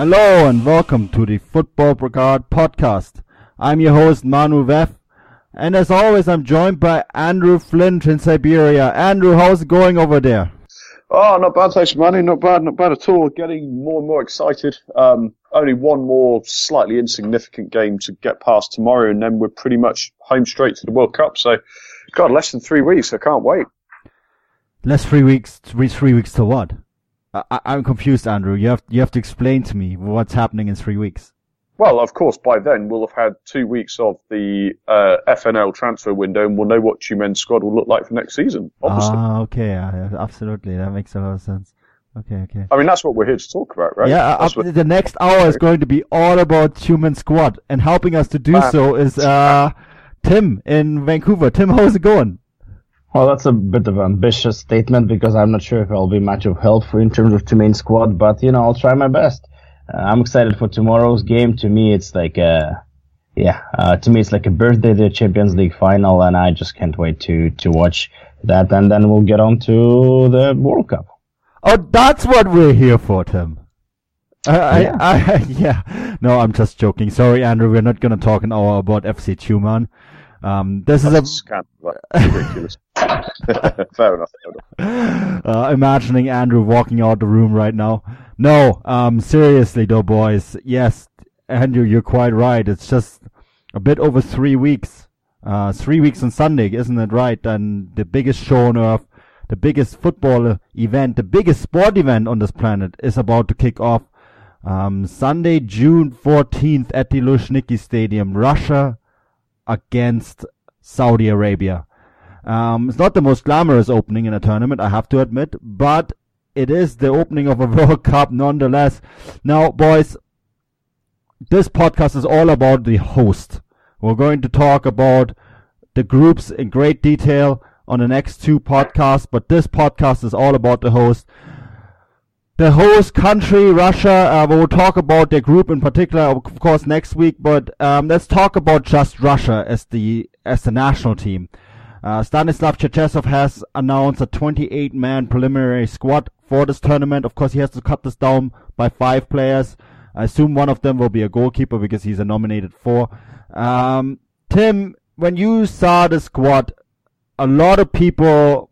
Hello and welcome to the Futbolgrad podcast. I'm your host Manu Veth, and as always, I'm joined by Andrew Flint in Siberia. Andrew, how's it going over there? Oh, not bad, thanks, Manny. Not bad, not bad at all. Getting more and more excited. Um, only one more slightly insignificant game to get past tomorrow, and then we're pretty much home straight to the World Cup. So, God, less than three weeks. I can't wait. Less three weeks. Three, three weeks to what? I, I'm confused, Andrew. You have you have to explain to me what's happening in three weeks. Well, of course, by then we'll have had two weeks of the uh, FNL transfer window, and we'll know what Tyumen's squad will look like for next season. Obviously. Ah, okay, absolutely. That makes a lot of sense. Okay, okay. I mean, that's what we're here to talk about, right? Yeah, uh, what... the next hour is going to be all about Tyumen squad, and helping us to do Man. so is uh, Tim in Vancouver. Tim, how's it going? Well, that's a bit of an ambitious statement because I'm not sure if I'll be much of help for in terms of Tyumen squad, but you know, I'll try my best. Uh, I'm excited for tomorrow's game. To me, it's like a, yeah, uh, to me, it's like a birthday the Champions League final, and I just can't wait to, to watch that, and then we'll get on to the World Cup. Oh, that's what we're here for, Tim. I, yeah. I, I, yeah. No, I'm just joking. Sorry, Andrew. We're not going to talk an hour about FC Tyumen. Um, this That's is a ridiculous. fair enough. Uh, imagining Andrew walking out the room right now. No, um, seriously though, boys. Yes, Andrew, you're quite right. It's just a bit over three weeks. Uh, three weeks on Sunday, isn't it right? And the biggest show on earth, the biggest football event, the biggest sport event on this planet is about to kick off. Um, Sunday, June 14th at the Luzhniki Stadium, Russia against Saudi Arabia. Um, it's not the most glamorous opening in a tournament, I have to admit, but it is the opening of a World Cup nonetheless. Now, boys, this podcast is all about the host. We're going to talk about the groups in great detail on the next two podcasts, but this podcast is all about the host the host country, Russia. Uh, we'll talk about their group in particular, of course, next week. But um, let's talk about just Russia as the as the national team. Uh, Stanislav Cherchesov has announced a 28-man preliminary squad for this tournament. Of course, he has to cut this down by five players. I assume one of them will be a goalkeeper because he's a nominated four. Um, Tim, when you saw the squad, a lot of people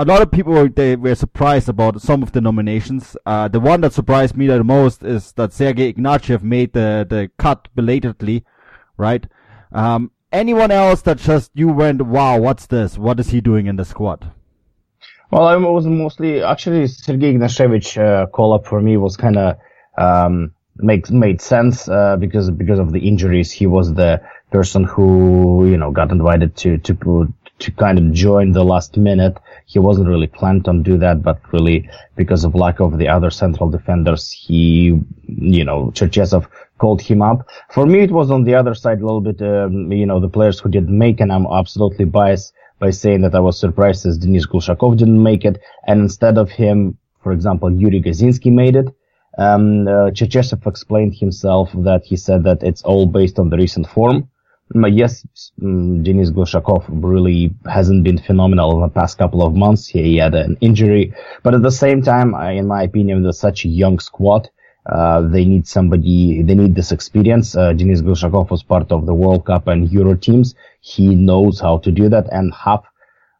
a lot of people they were surprised about some of the nominations. Uh, the one that surprised me the most is that Sergei Ignashevich made the, the cut belatedly, right? Um, anyone else that just you went, wow, what's this? What is he doing in the squad? Well, I was mostly actually Sergei Ignashevich uh, call up for me was kind of um, makes made sense uh, because because of the injuries. He was the person who you know got invited to to to kind of join the last minute. He wasn't really planned on do that, but really because of lack of the other central defenders, he, you know, Cherchesov called him up. For me, it was on the other side a little bit, um, you know, the players who didn't make, and I'm absolutely biased by saying that I was surprised as Denis Glushakov didn't make it, and instead of him, for example, Yuri Gazinsky made it. Um, uh, explained himself that he said that it's all based on the recent form yes, mm, Denis Glushakov really hasn't been phenomenal in the past couple of months. He had an injury, but at the same time, in my opinion, with such a young squad, uh, they need somebody, they need this experience. Uh, Denis Glushakov was part of the World Cup and Euro teams. He knows how to do that and half,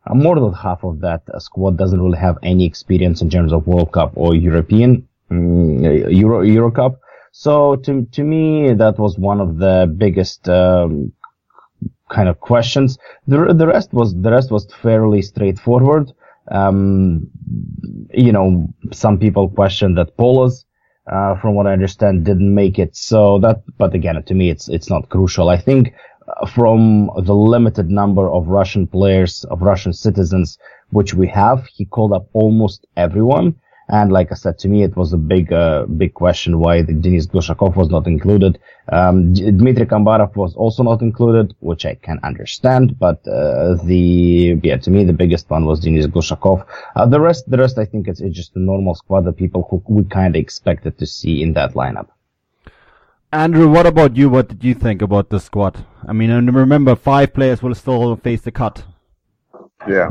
uh, more than half of that squad doesn't really have any experience in terms of World Cup or European, um, Euro, Euro Cup. So to to me, that was one of the biggest um, kind of questions. The the rest was the rest was fairly straightforward. Um, you know, some people questioned that Polos, uh, from what I understand, didn't make it. So that, but again, to me, it's it's not crucial. I think uh, from the limited number of Russian players, of Russian citizens, which we have, he called up almost everyone. And like I said, to me, it was a big, uh, big question why the Denis Glushakov was not included. Um, Dmitry Kombarov was also not included, which I can understand, but, uh, the, yeah, to me, the biggest one was Denis Glushakov. Uh, the rest, the rest, I think it's, it's just a normal squad of people who we kind of expected to see in that lineup. Andrew, what about you? What did you think about the squad? I mean, and remember, five players will still face the cut. Yeah,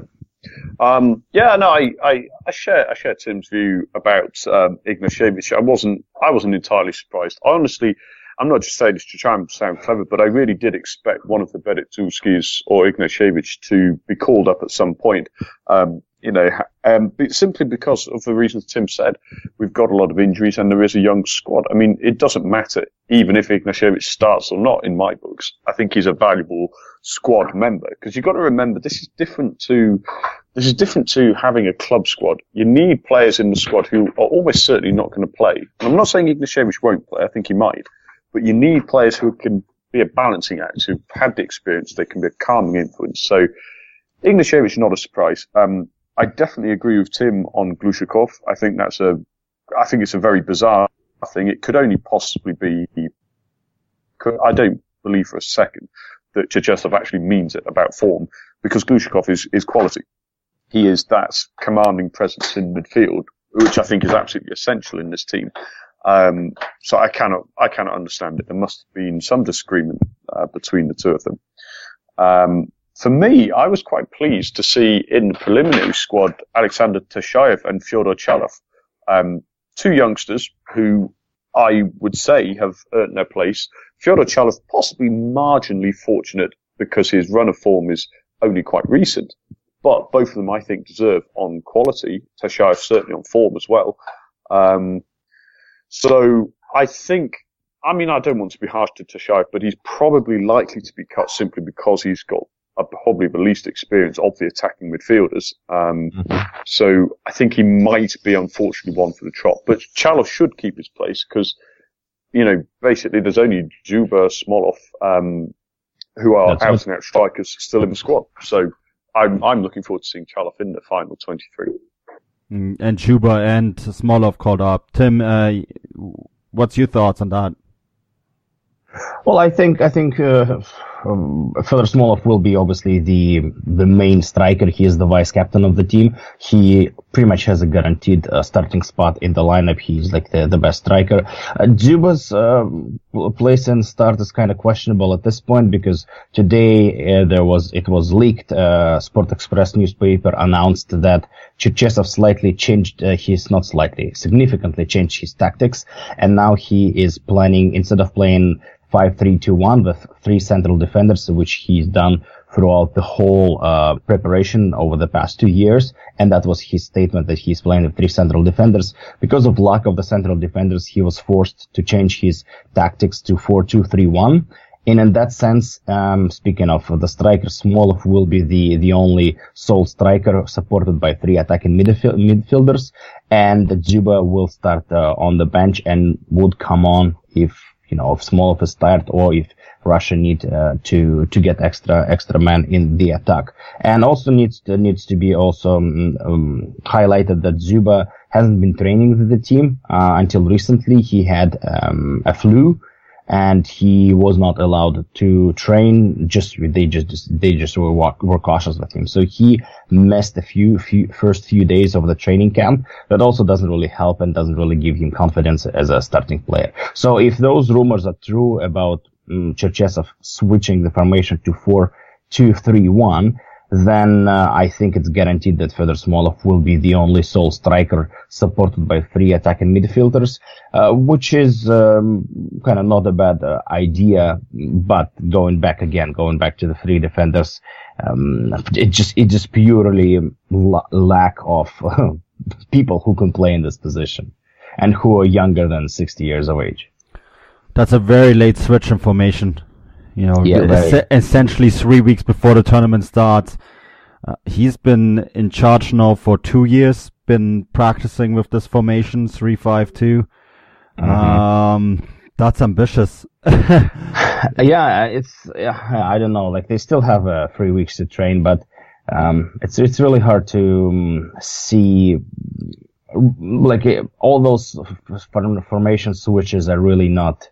Um, yeah, no, I, I, I, share I share Tim's view about um, Ignashevich. I wasn't I wasn't entirely surprised. I honestly, I'm not just saying this to try and sound clever, but I really did expect one of the Berezutskis or Ignashevich to be called up at some point. Um, you know, um, but simply because of the reasons Tim said, we've got a lot of injuries and there is a young squad. I mean, it doesn't matter even if Ignashevich starts or not in my books. I think he's a valuable squad member because you've got to remember this is different to this is different to having a club squad. You need players in the squad who are almost certainly not going to play. And I'm not saying Ignashevich won't play. I think he might, but you need players who can be a balancing act, who've had the experience. They can be a calming influence. So Ignashevich is not a surprise. Um, I definitely agree with Tim on Glushakov. I think that's a, I think it's a very bizarre thing. It could only possibly be, I don't believe for a second that Cherchesov actually means it about form because Glushakov is, is quality. He is that commanding presence in midfield, which I think is absolutely essential in this team. Um, so I cannot, I cannot understand it. There must have been some disagreement uh, between the two of them. Um, for me, I was quite pleased to see in the preliminary squad Alexander Tashayev and Fyodor Chalov, um, two youngsters who I would say have earned their place. Fyodor Chalov possibly marginally fortunate because his run of form is only quite recent, but both of them I think deserve on quality. Tashayev certainly on form as well. Um, so I think I mean, I don't want to be harsh to Tashayev, but he's probably likely to be cut simply because he's got are probably the least experienced of the attacking midfielders. Um, mm-hmm. So I think he might be unfortunately one for the trot. But Chalov should keep his place because, you know, basically there's only Dzyuba, Smolov, um, who are That's out and out strikers still in the squad. So I'm, I'm looking forward to seeing Chalov in the final 23. Mm, and Dzyuba and Smolov called up. Tim, uh, what's your thoughts on that? Well, I think I think uh, um, Fedor Smolov will be obviously the the main striker. He is the vice captain of the team. He pretty much has a guaranteed uh, starting spot in the lineup. He's like the, the best striker. Uh, Dzyuba's uh, place and start is kind of questionable at this point because today uh, there was it was leaked. Uh, Sport Express newspaper announced that Cherchesov slightly changed uh, his not slightly significantly changed his tactics, and now he is planning instead of playing 5-3-2-1 with three central defenders, which he's done throughout the whole uh, preparation over the past two years. And that was his statement that he's playing with three central defenders. Because of lack of the central defenders, he was forced to change his tactics to 4-2-3-1. And in that sense, um, speaking of the striker, Smolov will be the, the only sole striker supported by three attacking midfield, midfielders. And Dzyuba will start uh, on the bench and would come on if you know, of Smolov a start or if Russia need uh, to to get extra extra men in the attack. And also needs to, needs to be also um, um, highlighted that Dzyuba hasn't been training with the team uh, until recently. He had um, a flu and he was not allowed to train. Just they just they just were were cautious with him, so he missed a few, few first few days of the training camp. That also doesn't really help and doesn't really give him confidence as a starting player. So if those rumors are true about um, Cherchesov switching the formation to four two three one, then uh, I think it's guaranteed that Fedor Smolov will be the only sole striker supported by three attacking midfielders, uh, which is um, kind of not a bad uh, idea. But going back again, going back to the three defenders, um, it just it just purely lack of people who can play in this position and who are younger than 60 years of age. That's a very late switch in formation. You know, yeah, es- essentially three weeks before the tournament starts. Uh, he's been in charge now for two years, been practicing with this formation, 352. Mm-hmm. Um, that's ambitious. yeah, it's, I don't know. Like they still have uh, three weeks to train, but, um, it's, it's really hard to um, see, like all those formation switches are really not,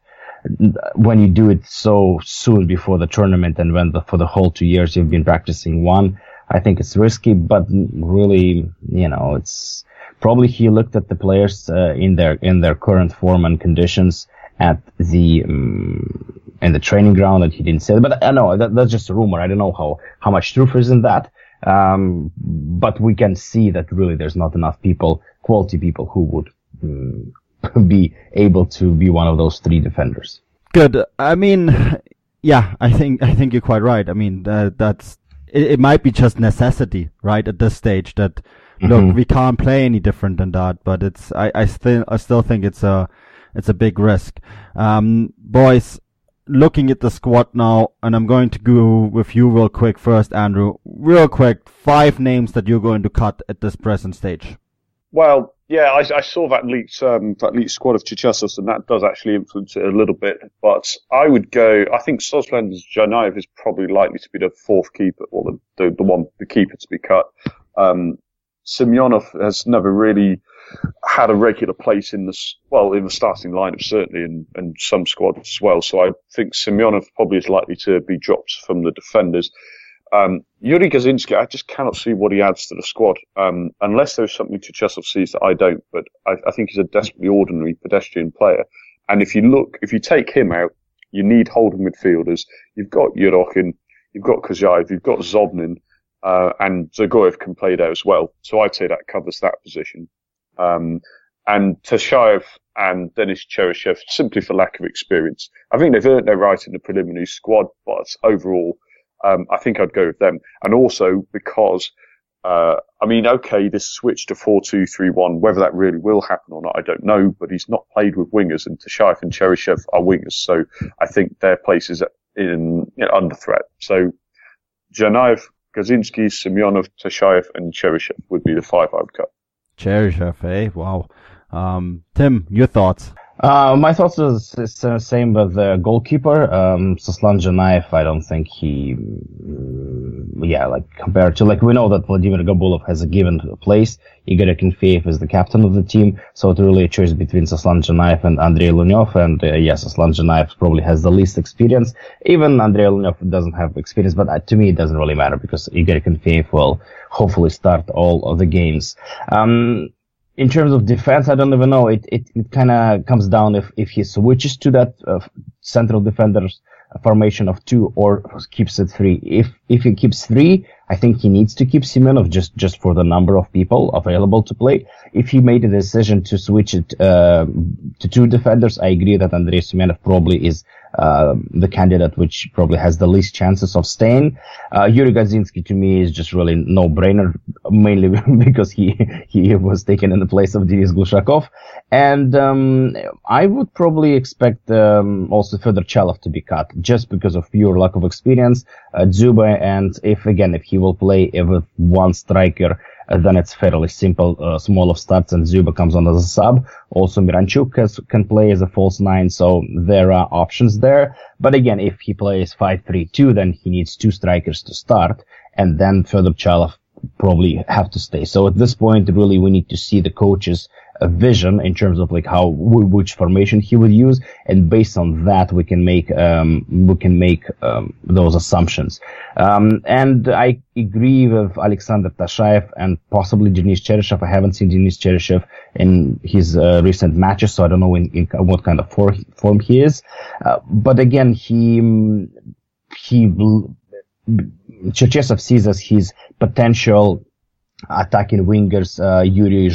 when you do it so soon before the tournament and when the, for the whole two years you've been practicing one, I think it's risky, but really, you know, it's probably he looked at the players uh, in their in their current form and conditions at the um, in the training ground and he didn't say that. But I know that, that's just a rumor. I don't know how how much truth is in that. Um, but we can see that really there's not enough people, quality people who would um, be able to be one of those three defenders. Good. I mean, yeah, I think I think you're quite right. I mean, uh, that's it, it, might be just necessity, right? At this stage, that mm-hmm. look, we can't play any different than that. But it's I, I still I still think it's a it's a big risk. Um, boys, looking at the squad now, and I'm going to go with you real quick first, Andrew. Real quick, five names that you're going to cut at this present stage. Well, yeah, I, I saw that leaked um, that leaked squad of Cherchesov, and that does actually influence it a little bit. But I would go. I think Sosland's Dzhanaev is probably likely to be the fourth keeper, or the the, the one the keeper to be cut. Um, Semyonov has never really had a regular place in the well in the starting lineup certainly, and, and some squads as well. So I think Semyonov probably is likely to be dropped from the defenders. Um, Yuri Gazinski, I just cannot see what he adds to the squad, um, unless there's something to Cherchesov sees that I don't. But I, I, think he's a desperately ordinary pedestrian player. And if you look, if you take him out, you need holding midfielders. You've got Yerokhin, you've got Kuzyaev, you've got Zobnin, uh, and Dzagoev can play there as well. So I'd say that covers that position. Um, and Tashayev and Denis Cheryshev simply for lack of experience. I think they've earned their right in the preliminary squad, but overall, um, I think I'd go with them. And also because, uh, I mean, okay, this switch to 4-2-3-1, whether that really will happen or not, I don't know, but he's not played with wingers and Tashayev and Cheryshev are wingers. So I think their place is in, you know, under threat. So Dzhanaev, Gazinski, Semyonov, Tashayev and Cheryshev would be the five I would cut. Cheryshev, eh? Wow. Um, Tim, your thoughts? Uh, my thoughts is the same with the goalkeeper. Um, Soslan Dzhanaev, I don't think he, mm, yeah, like compared to, like we know that Vladimir Gabulov has a given place. Igor Akinfeev is the captain of the team. So it's really a choice between Soslan Dzhanaev and Andrei Lunyov. And uh, yes, Soslan Dzhanaev probably has the least experience. Even Andrei Lunyov doesn't have experience, but uh, to me it doesn't really matter because Igor Akinfeev will hopefully start all of the games. Um, in terms of defense, I don't even know. It it, it kind of comes down if if he switches to that uh, central defenders formation of two or keeps it three. If if he keeps three, I think he needs to keep Semenov just just for the number of people available to play. If he made a decision to switch it uh, to two defenders, I agree that Andrei Semenov probably is uh, the candidate which probably has the least chances of staying. Uh, Yuri Gazinski to me is just really no brainer, mainly because he he was taken in the place of Denis Glushakov, and um, I would probably expect um, also Fedor Chalov to be cut just because of pure lack of experience. Uh, Dzyuba and if again if he will play with one striker then it's fairly simple, uh, Smolov starts and Dzyuba comes on as a sub. Also Miranchuk has, can play as a false nine, so there are options there. But again, if he plays 5-3-2, then he needs two strikers to start, and then Fedor Chalov probably have to stay. So at this point, really, we need to see the coaches a vision in terms of like how which formation he would use, and based on that we can make um, we can make um, those assumptions. Um, and I agree with Alexander Tashayev and possibly Denis Cheryshev. I haven't seen Denis Cheryshev in his uh, recent matches, so I don't know in, in what kind of form, form he is. Uh, but again, he he Cherchesov sees as his potential attacking wingers uh, Yuri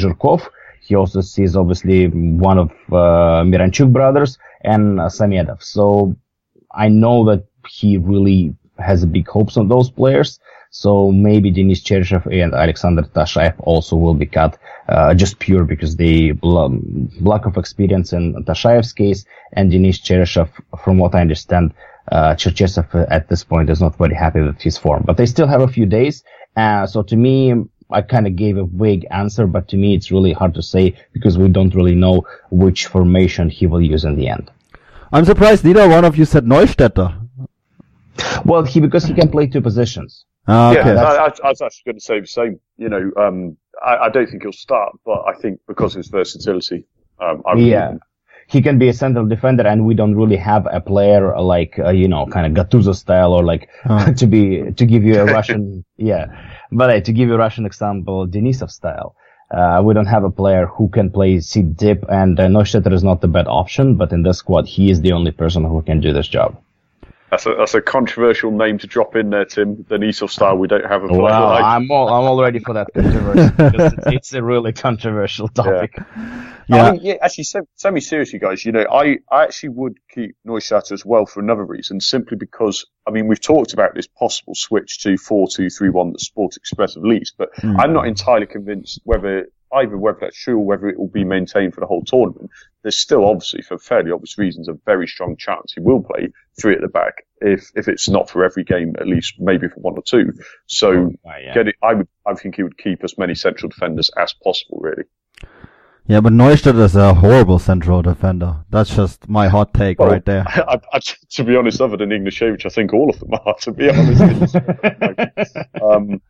he also sees obviously one of uh, Miranchuk brothers and uh, Samedov. So I know that he really has big hopes on those players. So maybe Denis Cheryshev and Alexander Tashayev also will be cut, uh, just pure because they lack of experience in Tashayev's case and Denis Cheryshev, from what I understand, uh, at this point is not very happy with his form, but they still have a few days. Uh, so to me, I kind of gave a vague answer, but to me it's really hard to say because we don't really know which formation he will use in the end. I'm surprised neither one of you said Neustädter. Well, he because he can play two positions. Ah, okay. Yeah, I, I, was actually going to say the same. You know, um, I, I, don't think he'll start, but I think because of his versatility, um, yeah. He can be a central defender, and we don't really have a player like uh, you know, kind of Gattuso style, or like oh. to be to give you a Russian, yeah. But uh, to give you a Russian example, Denisov style. Uh, we don't have a player who can play seat dip, and uh, Neustädter is not the bad option, but in this squad, he is the only person who can do this job. That's a, that's a controversial name to drop in there, Tim. Denisov style, we don't have a player Well, like. I'm all I'm all ready for that controversy because it's, it's a really controversial topic. Yeah. I mean, yeah, actually, semi, seriously, guys. You know, I, I actually would keep Neustädter as well for another reason, simply because I mean we've talked about this possible switch to four two three one that Sport Express have leased, but Hmm. I'm not entirely convinced whether either whether that's true or whether it will be maintained for the whole tournament. There's still obviously, for fairly obvious reasons, a very strong chance he will play three at the back. If if it's not for every game, at least maybe for one or two. So Right, yeah. get it. I would. I think he would keep as many central defenders as possible. Really. Yeah, but Neustadt is a horrible central defender. That's just my hot take Well, right there. I, I, to be honest, other than Ignashevich, I think all of them are. To be honest, um,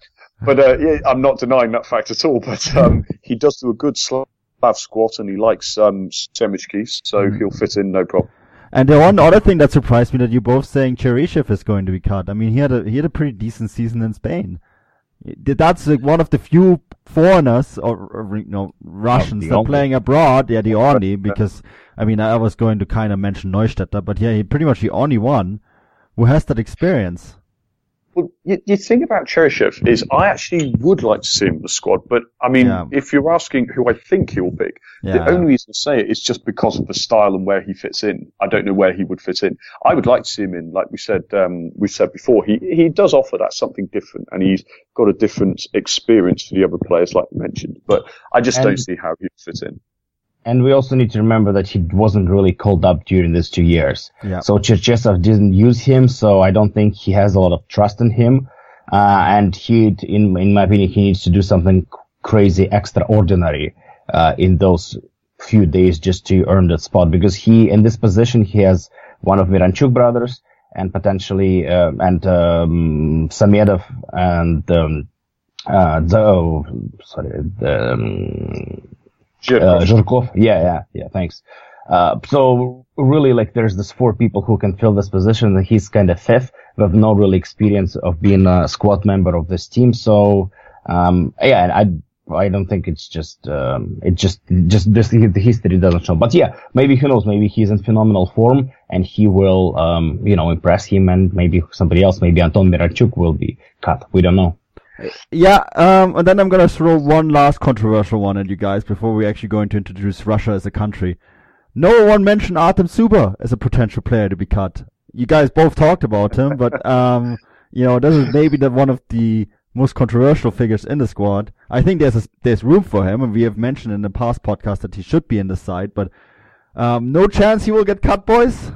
but uh, yeah, I'm not denying that fact at all. But um, he does do a good Slav squat, and he likes um, Semichki, so Hmm. he'll fit in no problem. And the one other thing that surprised me that you're both saying Cheryshev is going to be cut. I mean, he had a he had a pretty decent season in Spain. That's like one of the few foreigners or, or you know Russians the that are playing abroad. Yeah, the only because I mean I was going to kind of mention Neustädter, but yeah, he pretty much the only one who has that experience. Well, you, you think about Cheryshev is I actually would like to see him in the squad, but I mean, Yeah. if you're asking who I think he'll pick, Yeah. the only reason to say it is just because of the style and where he fits in. I don't know where he would fit in. I would like to see him in, like we said, um, we said before, he, he does offer that something different and he's got a different experience for the other players, like you mentioned, but I just And- don't see how he'd fit in. And we also need to remember that he wasn't really called up during these two years. Yeah. So Cherchesov didn't use him, so I don't think he has a lot of trust in him. Uh, and he, in, in my opinion, he needs to do something crazy, extraordinary, uh, in those few days just to earn that spot because he, in this position, he has one of Miranchuk brothers and potentially, uh, and, um, Samedov and, um, uh, the, oh, sorry, the, um, uh, Zhirkov. Yeah, yeah, yeah. Thanks. Uh, so really, like, there's this four people who can fill this position, and he's kind of fifth with no really experience of being a squad member of this team. So, um, yeah, I, I don't think it's just, um, it just, just this, the history doesn't show. But yeah, maybe who knows? Maybe he's in phenomenal form, and he will, um, you know, impress him, and maybe somebody else, maybe Anton Miranchuk will be cut. We don't know. Yeah, um, and then I'm gonna throw one last controversial one at you guys before we actually going to introduce Russia as a country. No one mentioned Artem Dzyuba as a potential player to be cut. You guys both talked about him, but um, you know, this is maybe the one of the most controversial figures in the squad. I think there's a, there's room for him, and we have mentioned in the past podcast that he should be in the side, but um, no chance he will get cut, boys.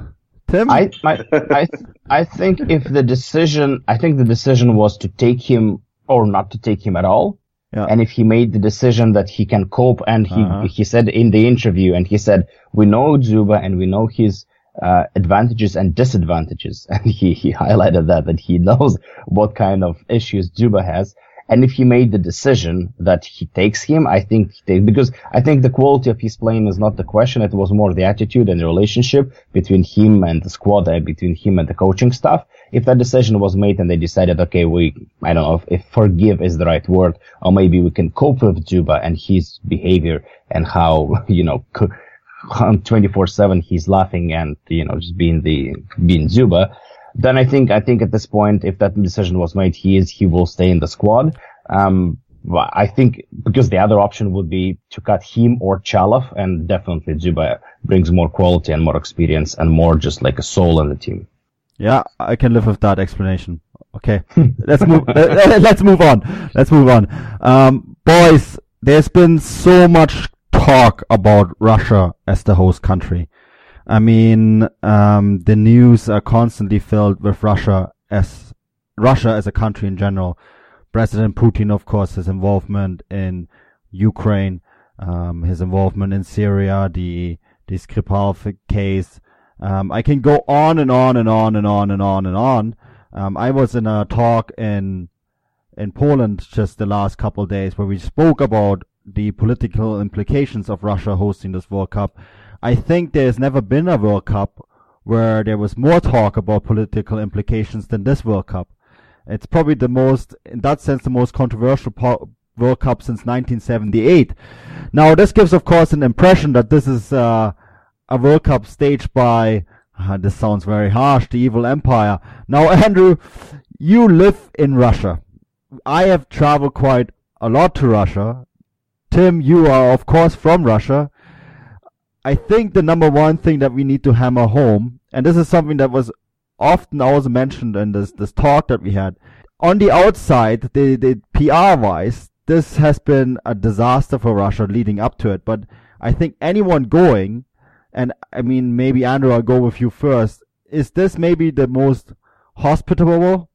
Tim, I, I, I, I think if the decision, I think the decision was to take him or not to take him at all. Yeah. And if he made the decision that he can cope and he, Uh-huh. he said in the interview and he said, we know Dzyuba and we know his, uh, advantages and disadvantages. And he, he highlighted that, that he knows what kind of issues Dzyuba has. And if he made the decision that he takes him, I think because I think the quality of his playing is not the question. It was more the attitude and the relationship between him and the squad, uh, between him and the coaching staff. If that decision was made and they decided, okay, we, I don't know if, if forgive is the right word, or maybe we can cope with Dzyuba and his behavior and how, you know, on 24-7 he's laughing and, you know, just being the, being Dzyuba, then I think, I think at this point, if that decision was made, he is, he will stay in the squad. Um, but I think because the other option would be to cut him or Chalov and definitely Dzyuba brings more quality and more experience and more just like a soul in the team. Yeah, I can live with that explanation. Okay, let's move. let- let's move on. Let's move on. Um, boys, there's been so much talk about Russia as the host country. I mean, um, the news are constantly filled with Russia as Russia as a country in general. President Putin, of course, his involvement in Ukraine, um, his involvement in Syria, the the Skripal case. Um, I can go on and on and on and on and on and on. Um, I was in a talk in in Poland just the last couple of days where we spoke about the political implications of Russia hosting this World Cup. I think there's never been a World Cup where there was more talk about political implications than this World Cup. It's probably the most, in that sense, the most controversial po- World Cup since 1978. Now, this gives, of course, an impression that this is uh, a World Cup staged by Uh, this sounds very harsh, the evil empire. Now, Andrew, you live in Russia. I have traveled quite a lot to Russia. Tim, you are of course from Russia. I think the number one thing that we need to hammer home, and this is something that was often also mentioned in this, this talk that we had. On the outside, the, the PR wise, this has been a disaster for Russia leading up to it. But I think anyone going, and I mean, maybe Andrew, I'll go with you first. Is this maybe the most hospitable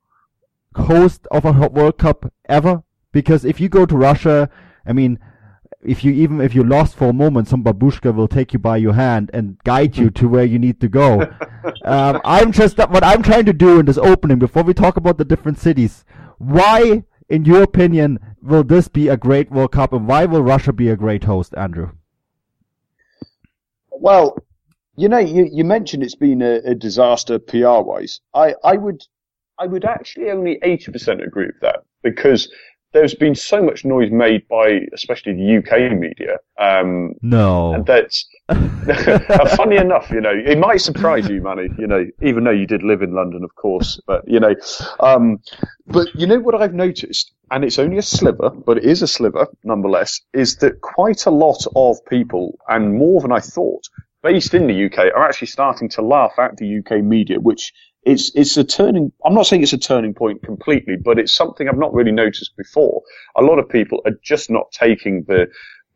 host of a World Cup ever? Because if you go to Russia, I mean, if you even if you're lost for a moment, some babushka will take you by your hand and guide you to where you need to go. um, I'm just what I'm trying to do in this opening before we talk about the different cities. Why, in your opinion, will this be a great World Cup, and why will Russia be a great host, Andrew? Well, you know, you, you mentioned it's been a, a disaster PR wise. I, I would I would actually only 80% agree with that because there's been so much noise made by especially the UK media. Um, no. And that's funny enough, you know, it might surprise you, Manny, you know, even though you did live in London, of course, but you know, um, but you know what I've noticed, and it's only a sliver, but it is a sliver nonetheless, is that quite a lot of people, and more than I thought, based in the UK are actually starting to laugh at the UK media, which it's it's a turning. I'm not saying it's a turning point completely, but it's something I've not really noticed before. A lot of people are just not taking the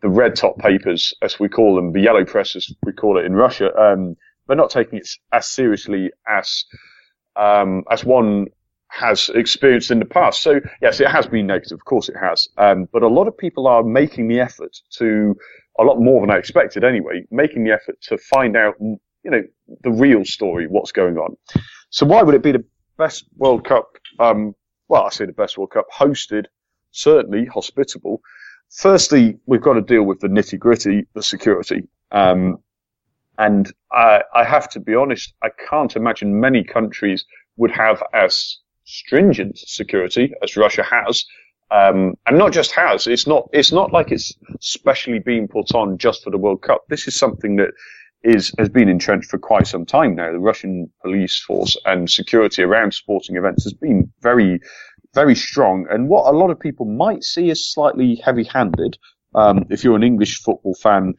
the red top papers, as we call them, the yellow press, as we call it in Russia. Um, they're not taking it as seriously as um, as one has experienced in the past. So yes, it has been negative. Of course, it has. Um, but a lot of people are making the effort to a lot more than I expected anyway, making the effort to find out, you know, the real story, what's going on. So why would it be the best World Cup? Um, well, I say the best World Cup hosted, certainly hospitable. Firstly, we've got to deal with the nitty gritty, the security. Um, and I, I have to be honest, I can't imagine many countries would have as stringent security as Russia has. Um, and not just has, it's not, it's not like it's specially being put on just for the World Cup. This is something that is has been entrenched for quite some time now. The Russian police force and security around sporting events has been very, very strong. And what a lot of people might see as slightly heavy-handed, um, if you're an English football fan,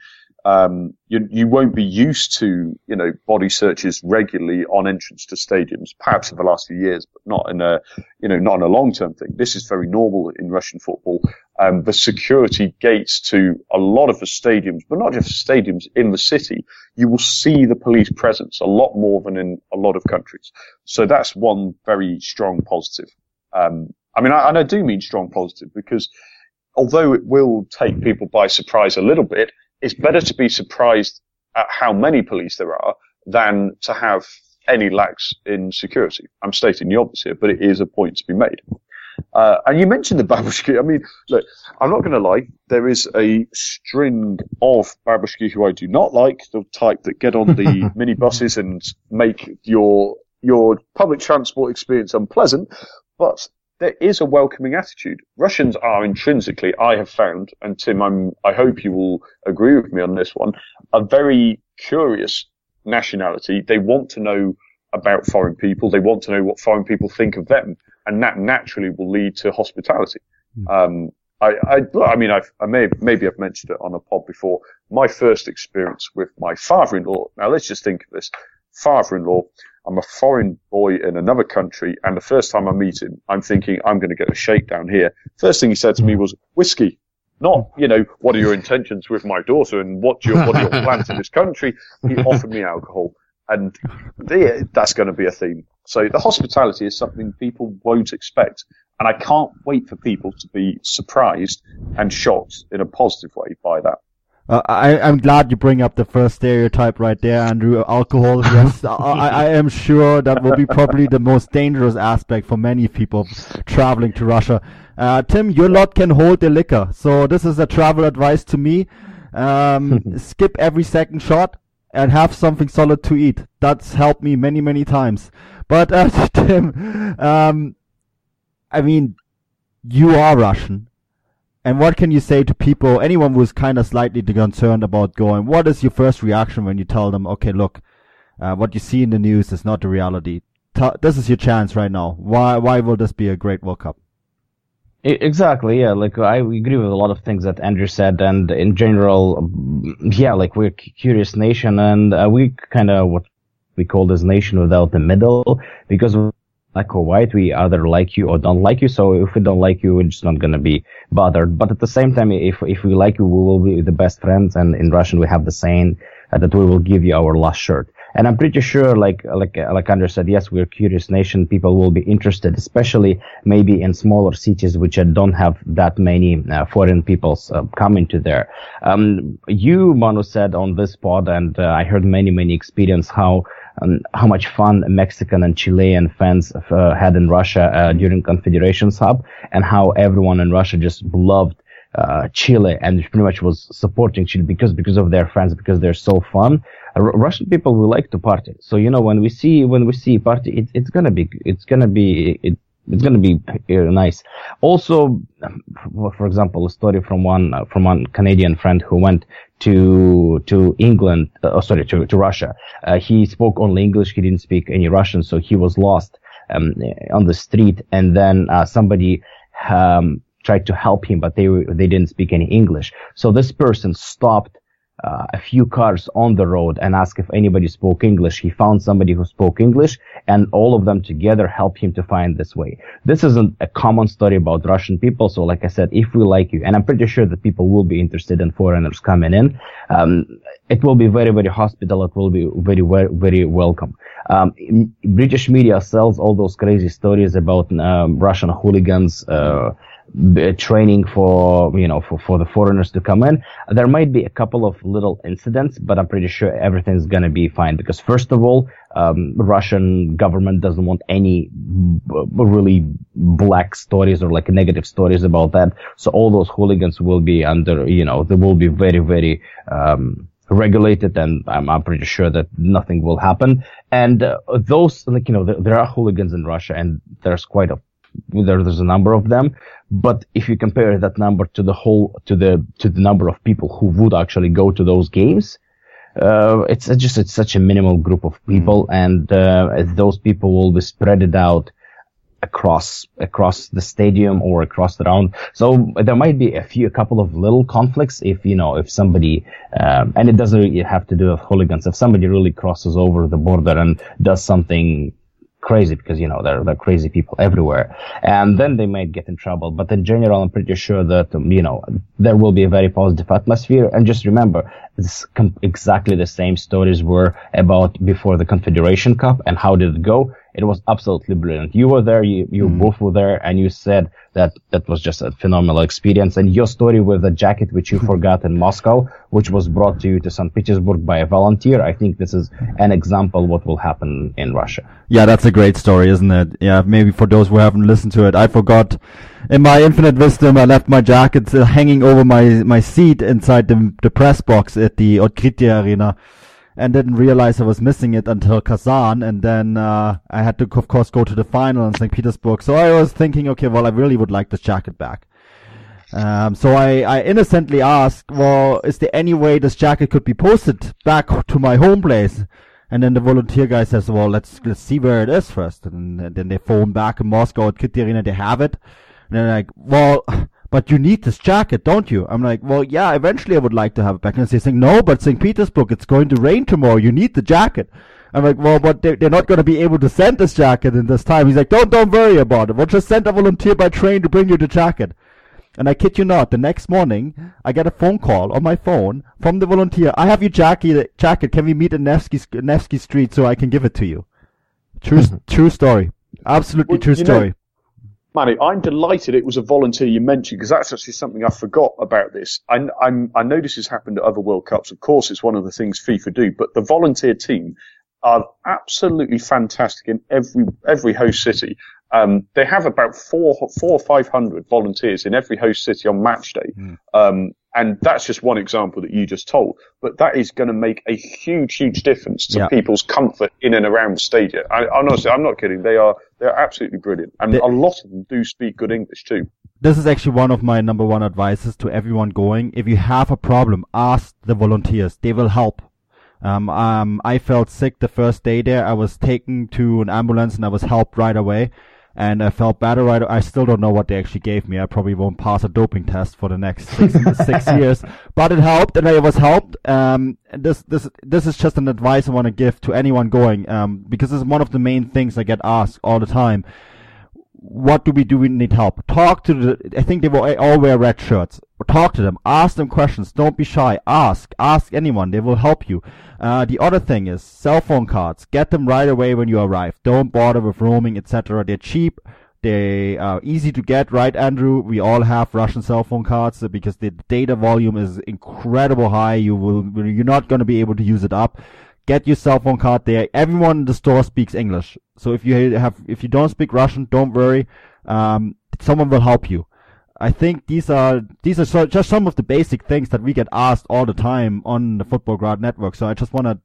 um, you, you won't be used to, you know, body searches regularly on entrance to stadiums, perhaps in the last few years, but not in a, you know, not in a long-term thing. This is very normal in Russian football. Um, the security gates to a lot of the stadiums, but not just stadiums in the city, you will see the police presence a lot more than in a lot of countries. So that's one very strong positive. Um, I mean, I, and I do mean strong positive because although it will take people by surprise a little bit, it's better to be surprised at how many police there are than to have any lacks in security. I'm stating the obvious here, but it is a point to be made. Uh, and you mentioned the babushki. I mean, look, I'm not going to lie. There is a string of babushki who I do not like, the type that get on the minibuses and make your your public transport experience unpleasant. But there is a welcoming attitude. Russians are intrinsically, I have found, and Tim, I'm, I hope you will agree with me on this one, a very curious nationality. They want to know about foreign people. They want to know what foreign people think of them, and that naturally will lead to hospitality. Mm. Um, I, I, I mean, I've, I may, maybe I've mentioned it on a pod before. My first experience with my father-in-law. Now let's just think of this. Father-in-law I'm a foreign boy in another country, and the first time I meet him, I'm thinking I'm going to get a shakedown here. First thing he said to me hmm. was whiskey. Not, you know, what are your intentions with my daughter and what, your, what are your plans in this country? He offered me alcohol. And that's going to be a theme. So the hospitality is something people won't expect. And I can't wait for people to be surprised and shocked in a positive way by that. Uh, I, I'm glad you bring up the first stereotype right there, Andrew. Alcohol, yes. I, I am sure that will be probably the most dangerous aspect for many people traveling to Russia. Uh, Tim, your lot can hold the liquor. So this is a travel advice to me. Um, skip every second shot and have something solid to eat. That's helped me many, many times. But, uh, Tim, um, I mean, you are Russian. And what can you say to people, anyone who's kind of slightly concerned about going, what is your first reaction when you tell them, okay, look, uh, what you see in the news is not the reality. T- this is your chance right now. Why why will this be a great World Cup? Exactly, yeah. Like I agree with a lot of things that Andrew said, and in general, yeah, like we're a curious nation, and uh, we kind of what we call this nation without the middle, because black or white, we either like you or don't like you. So if we don't like you, we're just not gonna be bothered. But at the same time, if if we like you, we will be the best friends, and in Russian we have the saying uh, that we will give you our last shirt. And I'm pretty sure, like like Andrew said, yes, we're a curious nation. People will be interested, especially maybe in smaller cities which don't have that many uh, foreign peoples uh, coming to there. Um, you, Manu, said on this pod, and uh, I heard many many experience how. Um, how much fun Mexican and Chilean fans uh, had in Russia uh, during Confederations Cup, and how everyone in Russia just loved uh, Chile and pretty much was supporting Chile because because of their fans because they're so fun. Russian people will like to party. So you know when we see when we see party, it, it's gonna be it's gonna be it, it's gonna be uh, nice. Also, for example, a story from one uh, from one Canadian friend who went to to England. Uh, sorry, to to Russia. Uh, he spoke only English. He didn't speak any Russian, so he was lost um, on the street. And then uh, somebody um, tried to help him, but they they didn't speak any English. So this person stopped uh, a few cars on the road and asked if anybody spoke English. He found somebody who spoke English and all of them together helped him to find this way. This isn't a common story about Russian people. So like I said, if we like you, and I'm pretty sure that people will be interested in foreigners coming in, um, it will be very, very hospitable. It will be very, very, very welcome. Um, British media sells all those crazy stories about um, Russian hooligans, uh, training for you know for, for the foreigners to come in. There might be a couple of little incidents but i'm pretty sure everything's going to be fine because first of all um, russian government doesn't want any b- really black stories or like negative stories about that. So all those hooligans will be under you know they will be very very um, regulated and I'm, I'm pretty sure that nothing will happen. And uh, those like you know there, there are hooligans in russia and there's quite a there, there's a number of them, but if you compare that number to the whole, to the, to the number of people who would actually go to those games, uh, it's just, it's such a minimal group of people mm. and, uh, those people will be spread out across, across the stadium or across the round. So there might be a few, a couple of little conflicts if, you know, if somebody, um, and it doesn't really have to do with hooligans. If somebody really crosses over the border and does something crazy because you know there are crazy people everywhere, and then they might get in trouble. But in general, I'm pretty sure that um, you know there will be a very positive atmosphere. And just remember, it's com- exactly the same stories were about before the Confederation Cup and how did it go. It was absolutely brilliant. You were there, you, you mm. both were there, and you said that that was just a phenomenal experience. And your story with the jacket, which you forgot in Moscow, which was brought to you to St. Petersburg by a volunteer, I think this is an example what will happen in Russia. Yeah, that's a great story, isn't it? Yeah, maybe for those who haven't listened to it, I forgot. In my infinite wisdom, I left my jacket hanging over my my seat inside the the press box at the Otkritie Arena and didn't realize I was missing it until Kazan, and then uh, I had to, of course, go to the final in St. Petersburg. So I was thinking, okay, well, I really would like this jacket back. Um, so I, I innocently asked, well, is there any way this jacket could be posted back to my home place? And then the volunteer guy says, well, let's let's see where it is first. And, then they phone back in Moscow at Kitty Arena, they have it. And they're like, well, but you need this jacket, don't you? I'm like, well, yeah, eventually I would like to have it back. And they're saying, no, but St. Petersburg, it's going to rain tomorrow. You need the jacket. I'm like, well, but they're, they're not going to be able to send this jacket in this time. He's like, don't, don't worry about it. We'll just send a volunteer by train to bring you the jacket. And I kid you not, the next morning, I get a phone call on my phone from the volunteer. I have your jacket. Jacket. Can we meet in Nevsky, Nevsky Street so I can give it to you? True, mm-hmm. true story. Absolutely well, true story. Know, Manny, I'm delighted it was a volunteer you mentioned because that's actually something I forgot about this. I, I'm, I know this has happened at other World Cups. Of course, it's one of the things FIFA do, but the volunteer team are absolutely fantastic in every every host city. Um, they have about four four or five hundred volunteers in every host city on match day. Mm. Um, and that's just one example that you just told. But that is going to make a huge, huge difference to yeah. people's comfort in and around the stadium. I, honestly, I'm not kidding. They are they're absolutely brilliant, and the, a lot of them do speak good English too. This is actually one of my number one advices to everyone going. If you have a problem, ask the volunteers. They will help. Um, um, I felt sick the first day there. I was taken to an ambulance and I was helped right away. And I felt better right. I still don't know what they actually gave me. I probably won't pass a doping test for the next six, six years, but it helped and I was helped. Um, this, this, this is just an advice I want to give to anyone going, um, because it's one of the main things I get asked all the time what do we do? We need help. Talk to the, I think they will all wear red shirts. Talk to them. Ask them questions. Don't be shy. Ask. Ask anyone. They will help you. Uh, the other thing is cell phone cards. Get them right away when you arrive. Don't bother with roaming, etc. They're cheap. They are easy to get, right, Andrew? We all have Russian cell phone cards because the data volume is incredible high. You will, you're not going to be able to use it up get your cell phone card there. Everyone in the store speaks English. So if you have, if you don't speak Russian, don't worry. Um, someone will help you. I think these are, these are so, just some of the basic things that we get asked all the time on the Futbolgrad network. So I just want to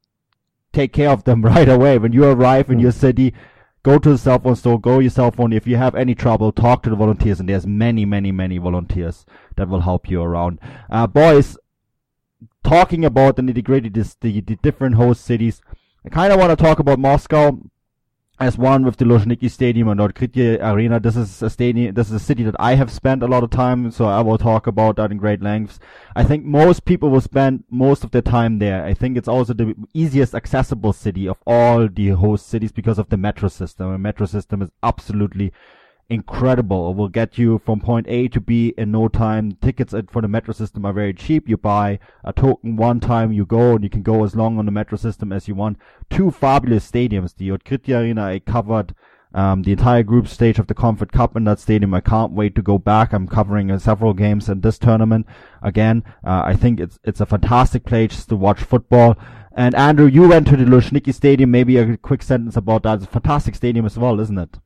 take care of them right away. When you arrive in mm. your city, go to the cell phone store, go your cell phone. If you have any trouble, talk to the volunteers, and there's many, many, many volunteers that will help you around. Uh, boys, talking about the nitty gritty, the, the different host cities, I kind of want to talk about Moscow as one with the Luzhniki Stadium and Otkritie Arena. This is a stadium, this is a city that I have spent a lot of time, so I will talk about that in great lengths. I think most people will spend most of their time there. I think it's also the easiest accessible city of all the host cities because of the metro system. The metro system is absolutely incredible. It will get you from point A to B in no time. Tickets for the metro system are very cheap. You buy a token one time, you go, and you can go as long on the metro system as you want. Two fabulous stadiums. The Otkritie Arena, I covered um, the entire group stage of the Confed Cup in that stadium. I can't wait to go back. I'm covering uh, several games in this tournament. Again, uh, I think it's it's a fantastic place to watch football. And Andrew, you went to the Luzhniki Stadium. Maybe a quick sentence about that. It's a fantastic stadium as well, isn't it?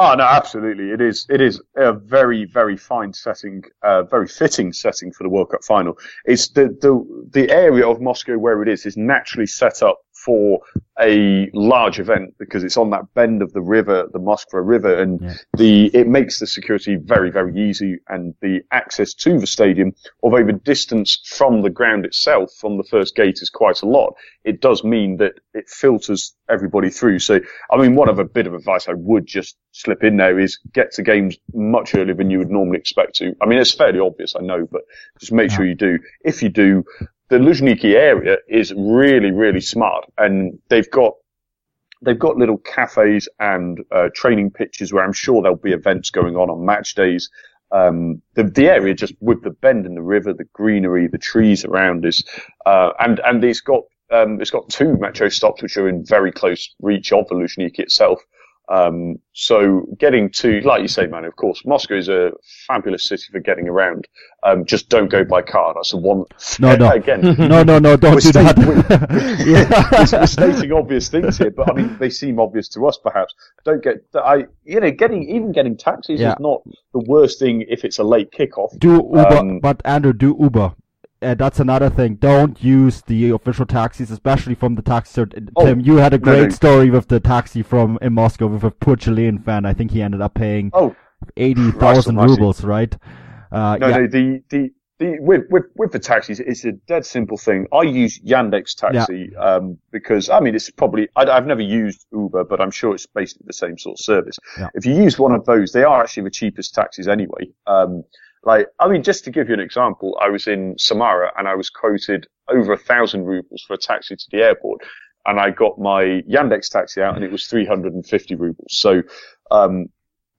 Oh no, absolutely. It is. It is a very, very fine setting, uh, very fitting setting for the World Cup final. It's the the the area of Moscow where it is is naturally set up for a large event because it's on that bend of the river, the Moskva River, and yeah. the it makes the security very, very easy, and the access to the stadium, although the distance from the ground itself, from the first gate, is quite a lot. It does mean that it filters everybody through. So, I mean, one of a bit of advice I would just slip in there is get to games much earlier than you would normally expect to. I mean, it's fairly obvious, I know, but just make yeah. sure you do. If you do, the Luzhniki area is really, really smart and they've got they've got little cafes and uh, training pitches where I'm sure there'll be events going on on match days. Um, the, the area just with the bend in the river, the greenery, the trees around is, uh, and, and it's got, um, it's got two metro stops which are in very close reach of the Luzhniki itself. Um, so getting to, like you say, man, of course, Moscow is a fabulous city for getting around. Um, just don't go by car. That's the one. No, no. Again, no, no, no, don't do that. We're, yeah. we're stating obvious things here, but I mean, they seem obvious to us, perhaps. Don't get, I, you know, getting, even getting taxis yeah. is not the worst thing if it's a late kickoff. Do Uber, um, but Andrew, do Uber uh, that's another thing. Don't use the official taxis, especially from the taxi. Oh, Tim, you had a great no, no. story with the taxi from in Moscow with a poor Chilean fan. I think he ended up paying oh, eighty thousand rubles, right? Uh, no, yeah. no, the the. The, with, with, with the taxis, it's a dead simple thing. I use Yandex Taxi, yeah. um, because, I mean, it's probably, I, have never used Uber, but I'm sure it's basically the same sort of service. Yeah. If you use one of those, they are actually the cheapest taxis anyway. Um, like, I mean, just to give you an example, I was in Samara and I was quoted over a thousand rubles for a taxi to the airport. And I got my Yandex taxi out and it was 350 rubles. So, um,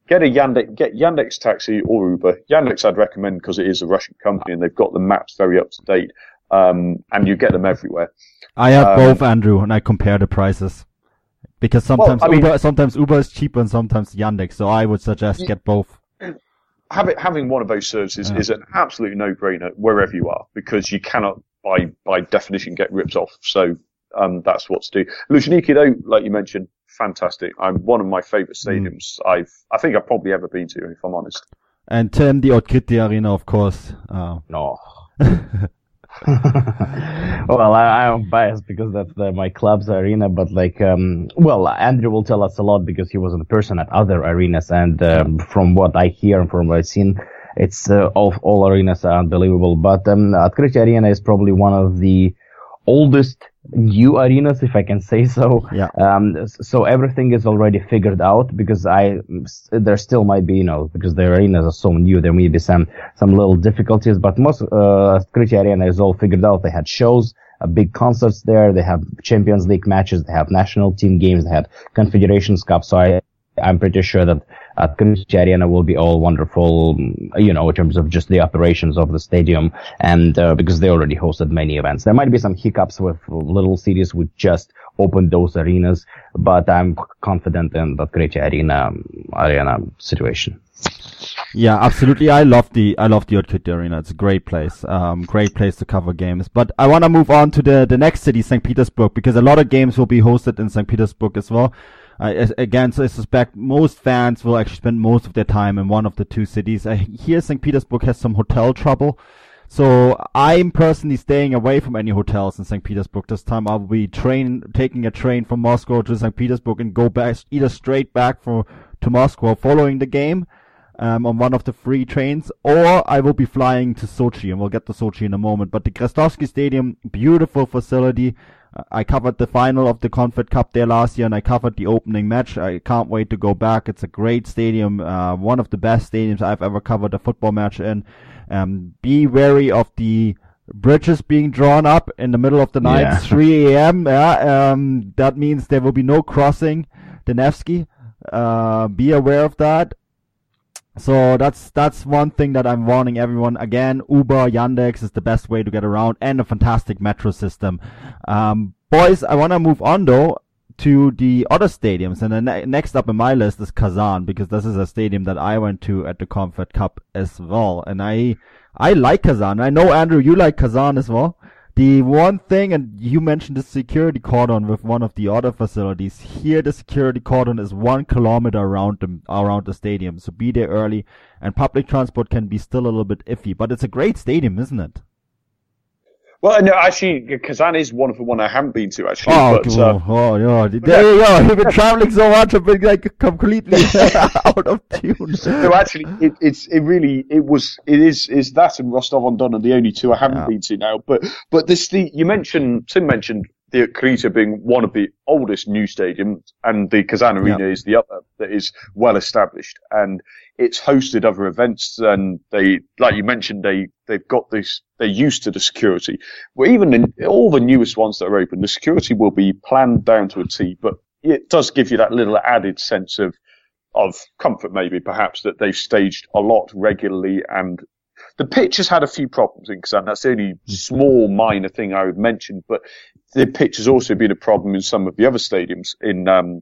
get a Yandex, get Yandex taxi or Uber. Yandex I'd recommend because it is a Russian company and they've got the maps very up to date. Um, and you get them everywhere. I have um, both, Andrew, and I compare the prices. Because sometimes well, mean, Uber, sometimes Uber is cheaper and sometimes Yandex. So I would suggest get both having having one of those services yeah. is an absolute no brainer wherever you are because you cannot by by definition get ripped off. So um, that's what to do. Luzhniki though, like you mentioned, fantastic. I'm one of my favourite hmm. stadiums mm. I've I think I've probably ever been to, if I'm honest. And Tim, the Otkritie Arena, of course. Uh, no. well, I, am biased because that's the, my club's arena, but like, um, well, Andrew will tell us a lot because he was in person at other arenas, and um, from what I hear and from what I've seen, it's uh, all, all arenas are unbelievable. But um, Otkritie Arena is probably one of the oldest new arenas, if I can say so. Yeah. Um, so everything is already figured out because I, there still might be, you know, because the arenas are so new, there may be some, some little difficulties, but most, uh, Arena is all figured out. They had shows, uh, big concerts there. They have Champions League matches. They have national team games. They had Confederations Cup. So I, I'm pretty sure that uh, Arena will be all wonderful, you know, in terms of just the operations of the stadium, and uh, because they already hosted many events. There might be some hiccups with little cities who just opened those arenas, but I'm confident in that Krejci Arena arena situation. Yeah, absolutely. I love the I love the Otkritie Arena. It's a great place. Um, great place to cover games. But I want to move on to the the next city, St. Petersburg, because a lot of games will be hosted in St. Petersburg as well. Again, so I suspect most fans will actually spend most of their time in one of the two cities. I hear St. Petersburg has some hotel trouble. So I'm personally staying away from any hotels in St. Petersburg this time. I'll be train taking a train from Moscow to St. Petersburg and go back either straight back for to Moscow following the game um, on one of the free trains, or I will be flying to Sochi, and we'll get to Sochi in a moment. But the Krestovsky Stadium, beautiful facility. I covered the final of the Confed Cup there last year, and I covered the opening match. I can't wait to go back. It's a great stadium, uh, one of the best stadiums I've ever covered a football match in. Um, be wary of the bridges being drawn up in the middle of the night, yeah. 3 a.m. Yeah, um, that means there will be no crossing the Nevsky. Uh, be aware of that. So that's that's one thing that I'm warning everyone. Again, Uber, Yandex is the best way to get around, and a fantastic metro system. Um, boys, I want to move on though to the other stadiums, and the ne- next up in my list is Kazan because this is a stadium that I went to at the Confed Cup as well, and I I like Kazan. I know Andrew, you like Kazan as well. The one thing, and you mentioned the security cordon with one of the other facilities. Here, the security cordon is one kilometer around the around the stadium, so be there early. And public transport can be still a little bit iffy, but it's a great stadium, isn't it? Well, no, actually, Kazan is one of the one I haven't been to actually. Oh, but, uh, oh, yeah. There you go. You've been traveling so much, I've been like completely out of tune. No, actually, it, it's it really it was it is is that and Rostov on Don are the only two I haven't yeah. been to now. But but this the you mentioned Tim mentioned the Kryta being one of the oldest new stadiums, and the Kazan Arena yeah. is the other that is well established, and it's hosted other events, and they, like you mentioned, they they've got this, they're used to the security. Well, even in all the newest ones that are open, the security will be planned down to a T, but it does give you that little added sense of of comfort, maybe perhaps that they've staged a lot regularly and the pitch has had a few problems in Kazan. That's the only small minor thing I would mention, but the pitch has also been a problem in some of the other stadiums. In um,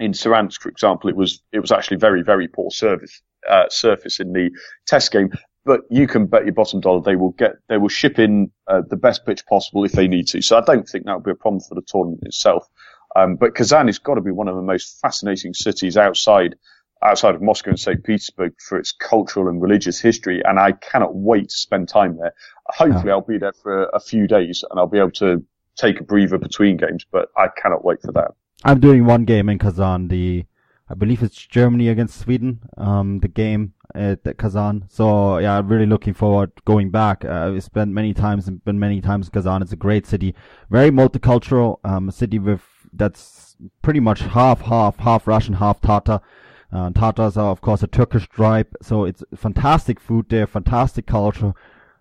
in Saransk, for example, it was it was actually very very poor service uh, surface in the test game. But you can bet your bottom dollar they will get they will ship in uh, the best pitch possible if they need to. So I don't think that will be a problem for the tournament itself. Um, but Kazan has got to be one of the most fascinating cities outside outside of Moscow and St. Petersburg for its cultural and religious history, and I cannot wait to spend time there. Hopefully, I'll be there for a few days and I'll be able to take a breather between games, but I cannot wait for that. I'm doing one game in Kazan, the I believe it's Germany against Sweden, um, the game at Kazan. So yeah, I'm really looking forward going back. Uh, we spent many times, and been many times in Kazan. It's a great city, very multicultural, um, a city with that's pretty much half, half, half Russian, half Tatar. Uh, Tatars are of course a Turkish tribe, so it's fantastic food there, fantastic culture.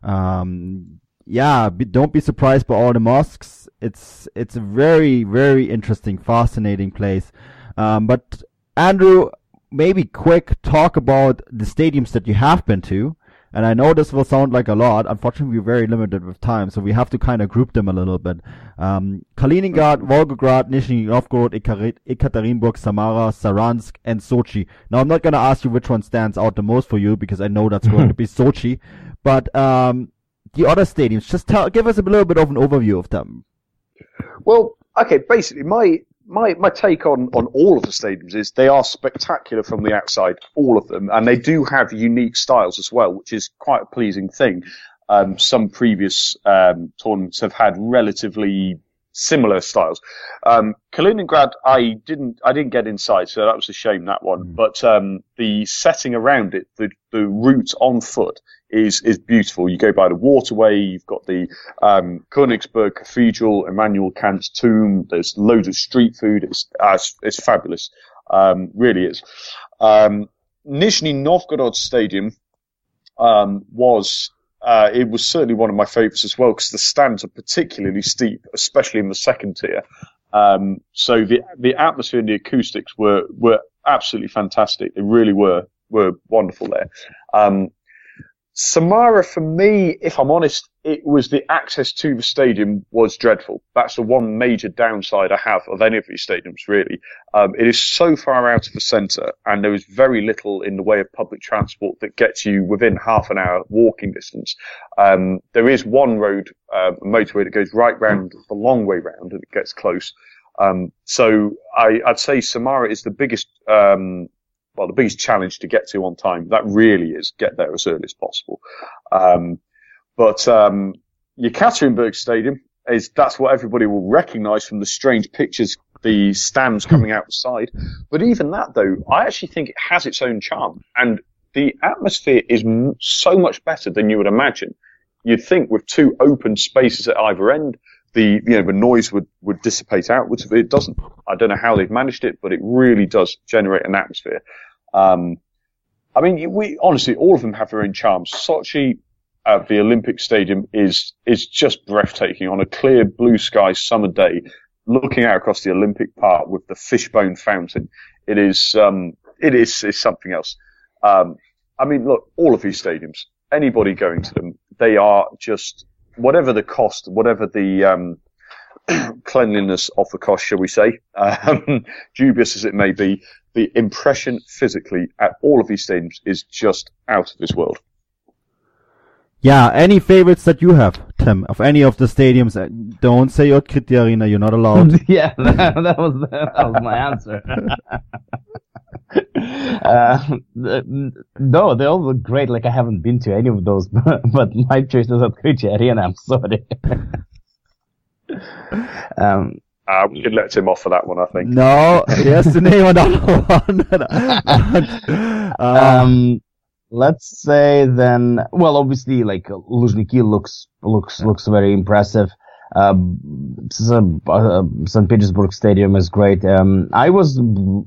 Um, yeah, be, don't be surprised by all the mosques. It's it's a very very interesting, fascinating place. Um, but Andrew, maybe quick talk about the stadiums that you have been to. And I know this will sound like a lot. Unfortunately, we're very limited with time, so we have to kind of group them a little bit. Um, Kaliningrad, Volgograd, Nizhny Novgorod, Ekaterinburg, Samara, Saransk, and Sochi. Now, I'm not going to ask you which one stands out the most for you because I know that's going to be Sochi. But um, the other stadiums, just tell, give us a little bit of an overview of them. Well, okay, basically, my my my take on on all of the stadiums is they are spectacular from the outside, all of them, and they do have unique styles as well, which is quite a pleasing thing. Um, some previous um, tournaments have had relatively similar styles. Um, Kaliningrad, I didn't, I didn't get inside, so that was a shame that one. Mm. But um, the setting around it, the the route on foot is is beautiful. You go by the waterway. You've got the um, Königsberg Cathedral, Immanuel Kant's tomb. There's loads of street food. It's uh, it's, it's, fabulous. Um, really is. Um, Nizhny Novgorod Stadium um, was uh, it was certainly one of my favourites as well because the stands are particularly steep, especially in the second tier. Um, so the the atmosphere and the acoustics were were absolutely fantastic. They really were were wonderful there. Um, Samara, for me, if I'm honest, it was the access to the stadium was dreadful. That's the one major downside I have of any of these stadiums, really. Um, it is so far out of the centre, and there is very little in the way of public transport that gets you within half an hour walking distance. Um, there is one road, uh, motorway that goes right round the long way round, and it gets close. Um, so I, would say Samara is the biggest um, well, the biggest challenge to get to on time. That really is get there as early as possible. Um, but um, Yekaterinburg Stadium is that's what everybody will recognise from the strange pictures, the stands coming outside. But even that, though, I actually think it has its own charm, and the atmosphere is m- so much better than you would imagine. You'd think with two open spaces at either end, the you know the noise would would dissipate outwards, it doesn't. I don't know how they've managed it, but it really does generate an atmosphere. Um, I mean, we honestly, all of them have their own charms. Sochi at the Olympic Stadium is is just breathtaking on a clear blue sky summer day, looking out across the Olympic Park with the fishbone fountain. It is um, it is is something else. Um, I mean, look, all of these stadiums, anybody going to them, they are just whatever the cost, whatever the um, cleanliness of the cost, shall we say, um, dubious as it may be, the impression physically at all of these stadiums is just out of this world. Yeah, any favorites that you have, Tim, of any of the stadiums? Uh, don't say Otkritie Arena, you're not allowed. yeah, that, that, was that was my answer. uh, no, they all look great. Like I haven't been to any of those, but, but my choice is Otkritie Arena. I'm sorry. um, uh, we could let him off for that one, I think. No, he has to name another one. um, let's say then, well, obviously, like Luzhniki looks looks looks very impressive. Uh, uh, St. Petersburg Stadium is great. Um, I was,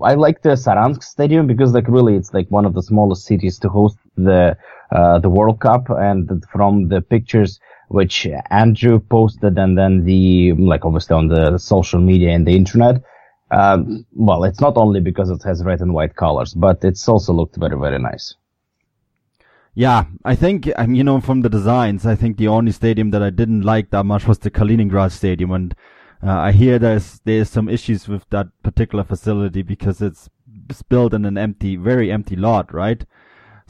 I like the Saransk Stadium because like really it's like one of the smallest cities to host the, uh, the World Cup and from the pictures, which Andrew posted and then the, like obviously on the social media and the internet. Um, well, it's not only because it has red and white colors, but it's also looked very, very nice. Yeah, I think, um, you know, from the designs, I think the only stadium that I didn't like that much was the Kaliningrad stadium. And uh, I hear there's, there's some issues with that particular facility because it's, it's built in an empty, very empty lot, right?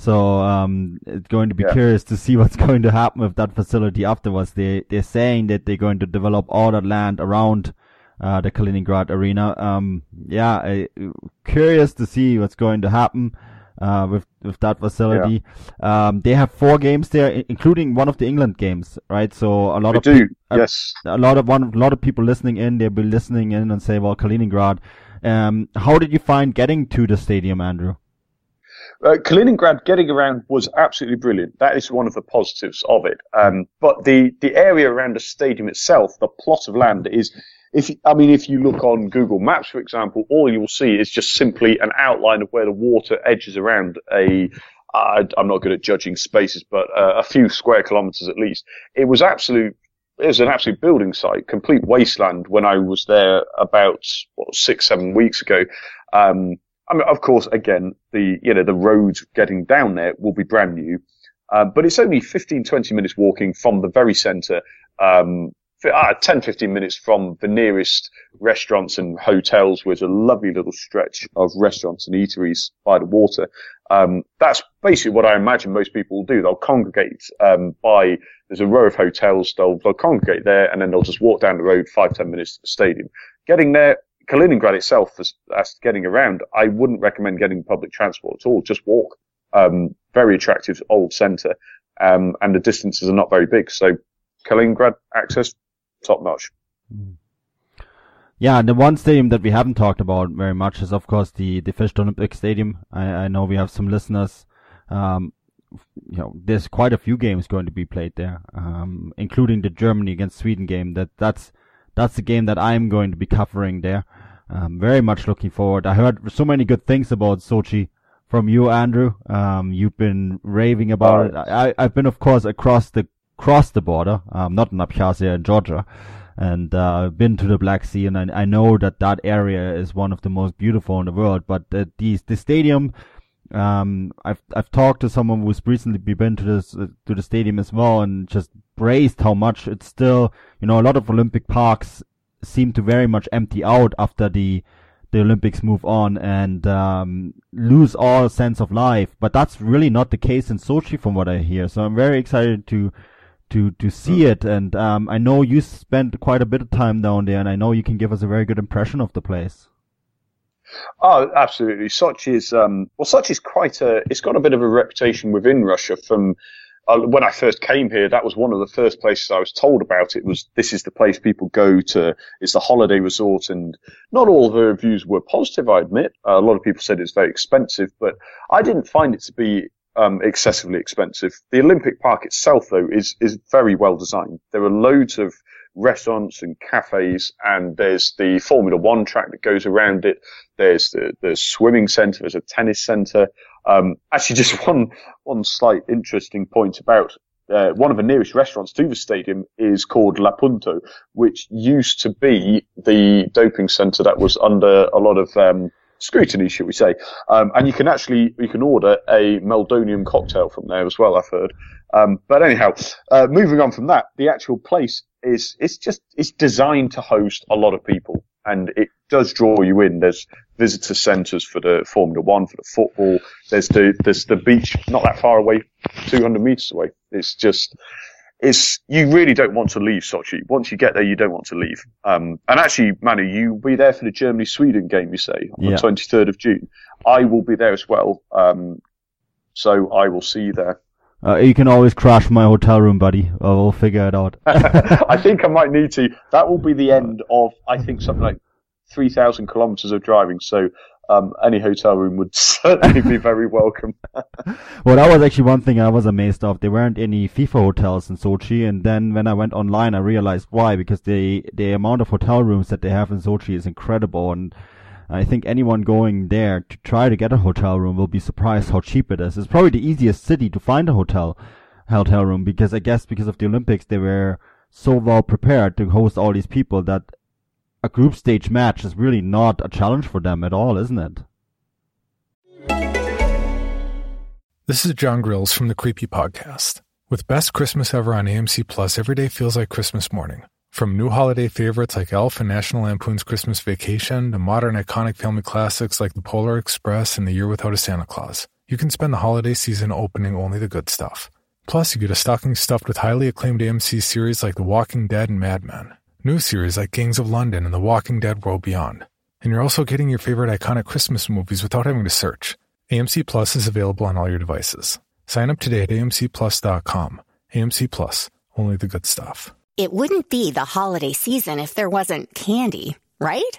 So um, it's going to be yeah. curious to see what's going to happen with that facility afterwards. They they're saying that they're going to develop all that land around uh, the Kaliningrad arena. Um, yeah, uh, curious to see what's going to happen uh, with with that facility. Yeah. Um, they have four games there, including one of the England games, right? So a lot we of do. Pe- yes, a, a, lot of one, a lot of people listening in, they'll be listening in and say, "Well, Kaliningrad." Um, how did you find getting to the stadium, Andrew? Uh, Kaliningrad getting around was absolutely brilliant. That is one of the positives of it. Um, but the, the area around the stadium itself, the plot of land is, if, I mean, if you look on Google Maps, for example, all you will see is just simply an outline of where the water edges around a, I'm not good at judging spaces, but uh, a few square kilometers at least. It was absolute, it was an absolute building site, complete wasteland when I was there about, what, six, seven weeks ago. Um, I mean, of course, again, the, you know, the roads getting down there will be brand new. Uh, but it's only 15, 20 minutes walking from the very centre, um, uh, 10, 15 minutes from the nearest restaurants and hotels with a lovely little stretch of restaurants and eateries by the water. Um, that's basically what I imagine most people will do. They'll congregate, um, by, there's a row of hotels, they'll, they'll congregate there and then they'll just walk down the road five, ten minutes to the stadium. Getting there, Kaliningrad itself, as, as getting around, I wouldn't recommend getting public transport at all. Just walk. Um, very attractive old centre, um, and the distances are not very big. So Kaliningrad access, top notch. Yeah, the one stadium that we haven't talked about very much is, of course, the the Fisht Olympic Stadium. I, I know we have some listeners. Um, you know, there's quite a few games going to be played there, um, including the Germany against Sweden game. That that's that's the game that I'm going to be covering there. Um, very much looking forward. I heard so many good things about Sochi from you, Andrew. Um, you've been raving about it. I, I've been, of course, across the across the border, um, not in Abkhazia and Georgia, and uh, been to the Black Sea, and I, I, know that that area is one of the most beautiful in the world. But the, the stadium, um, I've I've talked to someone who's recently been to this uh, to the stadium as well, and just praised how much it's still, you know, a lot of Olympic parks seem to very much empty out after the the Olympics move on and um, lose all sense of life. But that's really not the case in Sochi, from what I hear. So I'm very excited to to to see it. And um, I know you spent quite a bit of time down there, and I know you can give us a very good impression of the place. Oh, absolutely. Sochi is um, well, Sochi is quite a. It's got a bit of a reputation within Russia from uh, when I first came here, that was one of the first places I was told about. It was this is the place people go to. It's the holiday resort, and not all the reviews were positive. I admit, uh, a lot of people said it's very expensive, but I didn't find it to be um, excessively expensive. The Olympic Park itself, though, is is very well designed. There are loads of restaurants and cafes, and there's the Formula One track that goes around it. There's the the swimming centre. There's a tennis centre. Um, actually, just one one slight interesting point about uh, one of the nearest restaurants to the stadium is called La Punto, which used to be the doping centre that was under a lot of um, scrutiny, shall we say? Um, and you can actually you can order a Meldonium cocktail from there as well. I've heard. Um, but anyhow, uh, moving on from that, the actual place is it's just it's designed to host a lot of people and it does draw you in. There's visitor centres for the Formula One, for the football. There's the there's the beach not that far away, 200 metres away. It's just it's you really don't want to leave Sochi. Once you get there, you don't want to leave. Um, and actually, Manu, you will be there for the Germany Sweden game. You say on yeah. the 23rd of June. I will be there as well. Um, so I will see you there. Uh, you can always crash my hotel room, buddy. We'll figure it out. I think I might need to. That will be the end of, I think, something like 3,000 kilometers of driving. So um, any hotel room would certainly be very welcome. well, that was actually one thing I was amazed of. There weren't any FIFA hotels in Sochi, and then when I went online, I realized why. Because the the amount of hotel rooms that they have in Sochi is incredible, and I think anyone going there to try to get a hotel room will be surprised how cheap it is. It's probably the easiest city to find a hotel hotel room because I guess because of the Olympics they were so well prepared to host all these people that a group stage match is really not a challenge for them at all, isn't it? This is John Grills from the Creepy Podcast. With Best Christmas Ever on AMC Plus, every day feels like Christmas morning. From new holiday favorites like Elf and National Lampoon's Christmas Vacation to modern iconic family classics like The Polar Express and The Year Without a Santa Claus, you can spend the holiday season opening only the good stuff. Plus, you get a stocking stuffed with highly acclaimed AMC series like The Walking Dead and Mad Men, new series like Gangs of London and The Walking Dead World Beyond. And you're also getting your favorite iconic Christmas movies without having to search. AMC Plus is available on all your devices. Sign up today at amcplus.com. AMC Plus, only the good stuff. It wouldn't be the holiday season if there wasn't candy, right?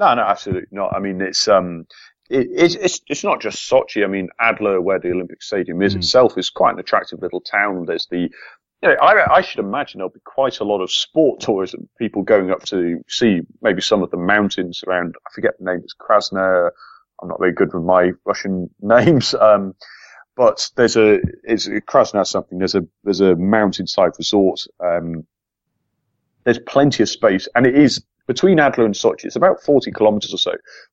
No, no, absolutely not. I mean, it's um, it, it's, it's it's not just Sochi. I mean, Adler, where the Olympic Stadium is mm. itself, is quite an attractive little town. There's the you know, I, I, should imagine there'll be quite a lot of sport tourism, people going up to see maybe some of the mountains around, I forget the name, it's Krasner. I'm not very good with my Russian names. Um, but there's a, it's Krasner something, there's a, there's a mountainside resort. Um, there's plenty of space and it is between Adler and Sochi, it's about 40 kilometers or so,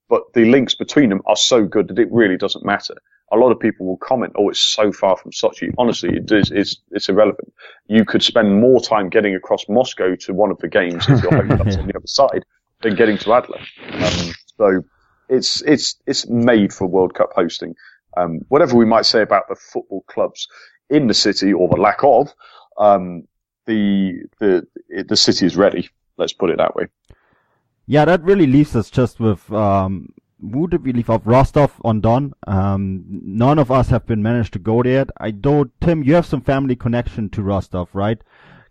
but the links between them are so good that it really doesn't matter. A lot of people will comment, "Oh, it's so far from Sochi." Honestly, it is, it's, it's irrelevant. You could spend more time getting across Moscow to one of the games if on the other side, than getting to Adler. Um, so it's it's it's made for World Cup hosting. Um, whatever we might say about the football clubs in the city or the lack of, um, the the the city is ready. Let's put it that way. Yeah, that really leaves us just with um, who did we leave off? Rostov on Don. Um, none of us have been managed to go there. I don't. Tim, you have some family connection to Rostov, right?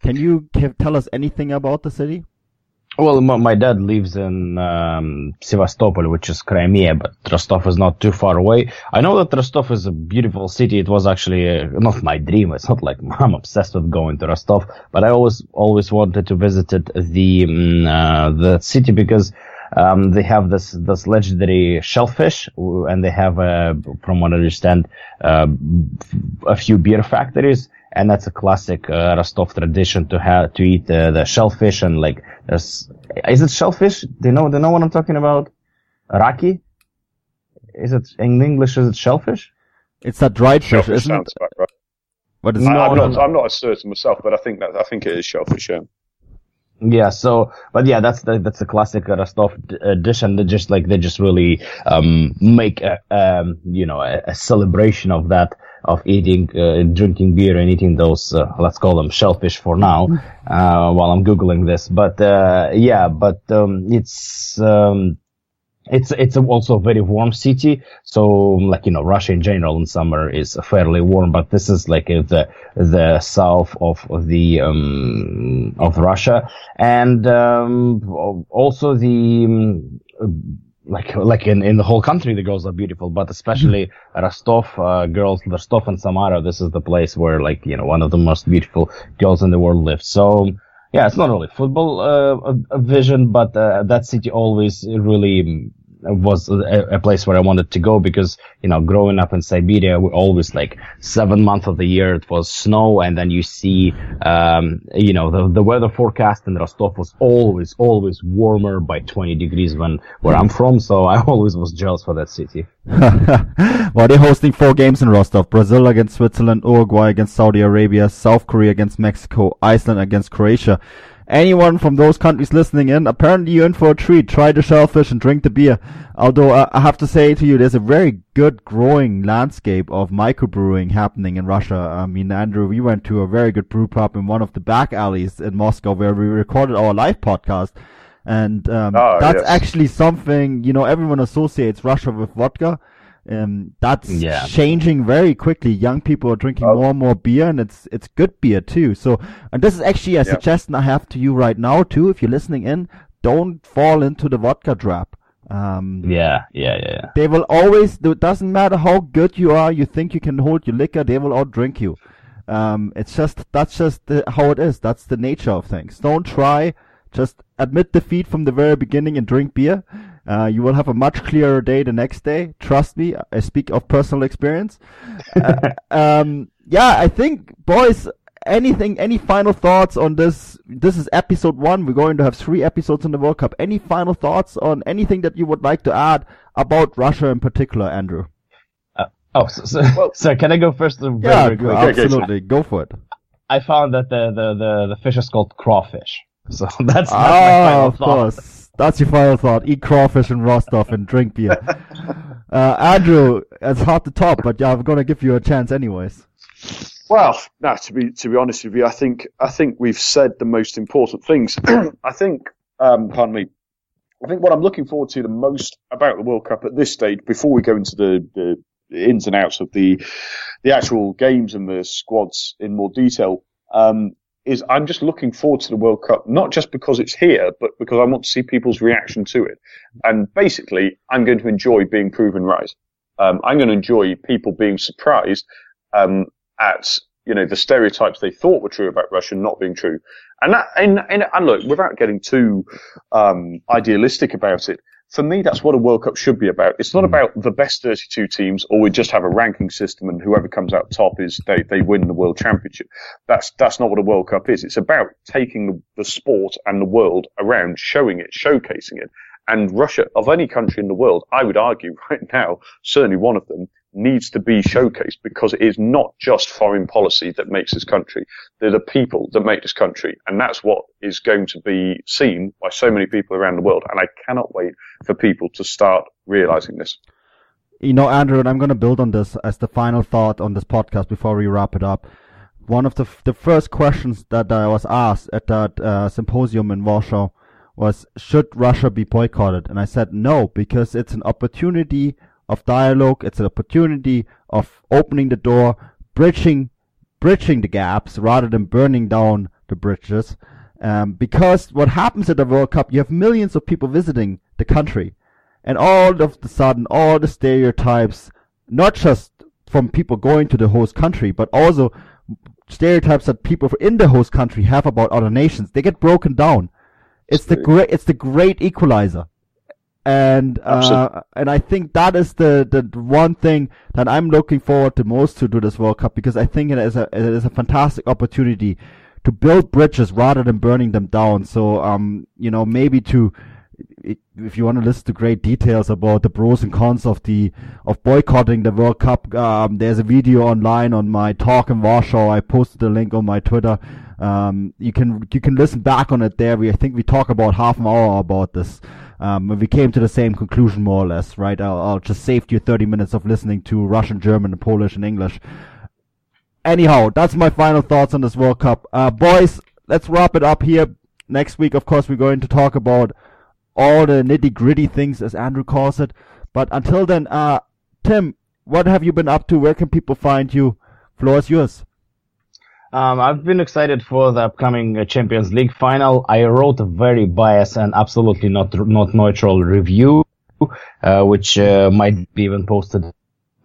Can you tell us anything about the city? Well, my dad lives in um, Sevastopol, which is Crimea, but Rostov is not too far away. I know that Rostov is a beautiful city. It was actually uh, not my dream. It's not like I'm obsessed with going to Rostov, but I always always wanted to visit the um, uh, the city because um, they have this this legendary shellfish, and they have, uh, from what I understand, uh, a few beer factories and that's a classic uh, Rostov tradition to have to eat uh, the shellfish and like is it shellfish? Do you know? Do you know what I'm talking about? Raki? Is it in English? Is it shellfish? It's that dried shellfish, fish, isn't it? Right. But it's I, not, I'm not. I'm not certain myself, but I think that I think it is shellfish. Yeah. Yeah, so, but yeah, that's the, that's the classic Rostov uh, dish and they just like, they just really, um, make a, um, you know, a, a celebration of that of eating, uh, drinking beer and eating those, uh, let's call them shellfish for now, uh, while I'm Googling this. But, uh, yeah, but, um, it's, um, it's it's also a very warm city. So like you know, Russia in general in summer is fairly warm, but this is like the the south of the um, of Russia, and um, also the um, like like in, in the whole country the girls are beautiful but especially mm-hmm. rostov uh, girls rostov and samara this is the place where like you know one of the most beautiful girls in the world lives so yeah it's not only football uh, vision but uh, that city always really was a, a, place where I wanted to go because, you know, growing up in Siberia, we always like seven months of the year it was snow and then you see, um, you know, the, the weather forecast in Rostov was always, always warmer by 20 degrees when, where I'm from. So I always was jealous for that city. well, they're hosting four games in Rostov. Brazil against Switzerland, Uruguay against Saudi Arabia, South Korea against Mexico, Iceland against Croatia anyone from those countries listening in, apparently you're in for a treat. Try the shellfish and drink the beer. Although uh, I have to say to you, there's a very good growing landscape of microbrewing happening in Russia. I mean, Andrew, we went to a very good brew pub in one of the back alleys in Moscow where we recorded our live podcast. And um, oh, that's yes. actually something, you know, everyone associates Russia with vodka. Um, that's yeah. changing very quickly. Young people are drinking oh. more and more beer, and it's it's good beer too. So, and this is actually a yeah. suggestion I have to you right now too. If you're listening in, don't fall into the vodka trap. Um, yeah, yeah, yeah, yeah. They will always. It doesn't matter how good you are. You think you can hold your liquor, they will outdrink you. Um, it's just that's just the, how it is. That's the nature of things. Don't try. Just admit defeat from the very beginning and drink beer. Uh, you will have a much clearer day the next day. Trust me, I speak of personal experience. uh, um, yeah, I think, boys, anything, any final thoughts on this? This is episode one. We're going to have three episodes in the World Cup. Any final thoughts on anything that you would like to add about Russia in particular, Andrew? Uh, oh, so, so, well, so, can I go first? Very, yeah, very absolutely. Go for it. I found that the, the, the, the fish is called crawfish. So that's, that's oh, my final of thought. course. That's your final thought. Eat crawfish in stuff and drink beer. uh, Andrew, it's hard to top, but yeah, I'm going to give you a chance anyways. Well, no, to be to be honest with you, I think I think we've said the most important things. I think, um, pardon me, I think what I'm looking forward to the most about the World Cup at this stage, before we go into the, the ins and outs of the the actual games and the squads in more detail, um, is I'm just looking forward to the World Cup, not just because it's here, but because I want to see people's reaction to it. And basically, I'm going to enjoy being proven right. Um, I'm going to enjoy people being surprised um, at you know the stereotypes they thought were true about Russia not being true. And that, and, and, and look, without getting too um, idealistic about it, for me, that's what a World Cup should be about. It's not mm. about the best 32 teams or we just have a ranking system and whoever comes out top is they, they win the world championship. That's, that's not what a World Cup is. It's about taking the sport and the world around, showing it, showcasing it. And Russia, of any country in the world, I would argue right now, certainly one of them, needs to be showcased because it is not just foreign policy that makes this country. They're the people that make this country. And that's what is going to be seen by so many people around the world. And I cannot wait for people to start realizing this. You know, Andrew, and I'm going to build on this as the final thought on this podcast before we wrap it up. One of the, the first questions that I was asked at that uh, symposium in Warsaw was, should Russia be boycotted? And I said no, because it's an opportunity of dialogue. It's an opportunity of opening the door, bridging, bridging the gaps rather than burning down the bridges. Um, because what happens at the World Cup, you have millions of people visiting the country. And all of the sudden, all the stereotypes, not just from people going to the host country, but also stereotypes that people in the host country have about other nations, they get broken down. It's the great, it's the great equalizer. And, uh, and I think that is the, the one thing that I'm looking forward to most to do this World Cup because I think it is a, it is a fantastic opportunity to build bridges rather than burning them down. So, um, you know, maybe to, if you want to listen to great details about the pros and cons of the of boycotting the World Cup, um, there's a video online on my talk in Warsaw. I posted the link on my Twitter. Um, you can you can listen back on it there. We I think we talk about half an hour about this. Um, we came to the same conclusion more or less, right? I'll, I'll just save you 30 minutes of listening to Russian, German, Polish, and English. Anyhow, that's my final thoughts on this World Cup. Uh, boys, let's wrap it up here. Next week, of course, we're going to talk about all the nitty gritty things, as Andrew calls it. But until then, uh, Tim, what have you been up to? Where can people find you? Floor is yours. Um, I've been excited for the upcoming uh, Champions League final. I wrote a very biased and absolutely not not neutral review, uh, which uh, might be even posted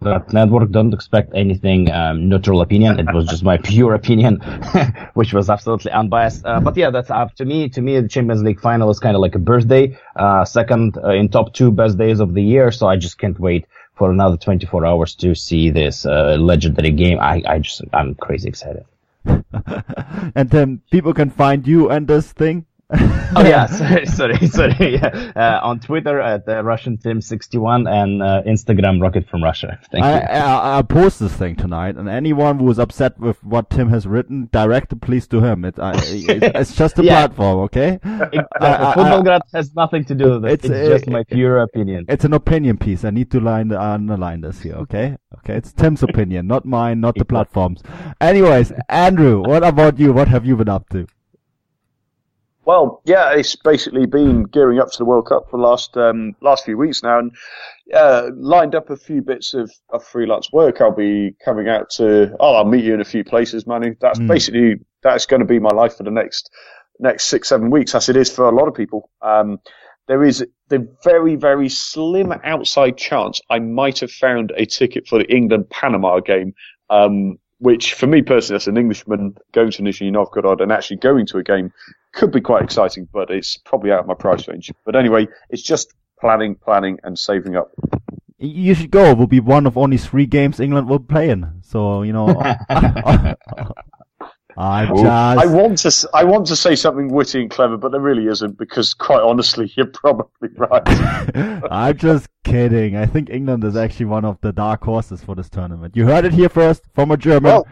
that network don't expect anything um, neutral opinion. It was just my pure opinion, which was absolutely unbiased. Uh, but yeah, that's up to me. To me, the Champions League final is kind of like a birthday, uh, second uh, in top two best days of the year. So I just can't wait for another 24 hours to see this uh, legendary game. I, I just, I'm crazy excited. and then people can find you and this thing oh yeah, sorry, sorry, sorry. Yeah. Uh, on Twitter at uh, Russian Tim 61 and uh, Instagram Rocket from Russia. Thank I, you. I, will post this thing tonight, and anyone who is upset with what Tim has written, direct it please to him. It, I, it, it's just a yeah. platform, okay? Football has nothing to do with it. It's, it's just my pure opinion. It's an opinion piece. I need to line underline this here, okay? Okay, it's Tim's opinion, not mine, not the platforms. Anyways, Andrew, what about you? What have you been up to? Well, yeah, it's basically been gearing up to the World Cup for the last um, last few weeks now, and uh, lined up a few bits of, of freelance work. I'll be coming out to. Oh, I'll meet you in a few places, Manu. That's mm. basically that's going to be my life for the next next six seven weeks, as it is for a lot of people. Um, there is the very very slim outside chance I might have found a ticket for the England Panama game. Um, which for me personally, as an Englishman going to Nizhny Novgorod and actually going to a game could be quite exciting, but it's probably out of my price range. But anyway, it's just planning, planning, and saving up. You should go. It will be one of only three games England will play in. So you know. I just... I want to I want to say something witty and clever, but there really isn't because, quite honestly, you're probably right. I'm just kidding. I think England is actually one of the dark horses for this tournament. You heard it here first from a German. Well,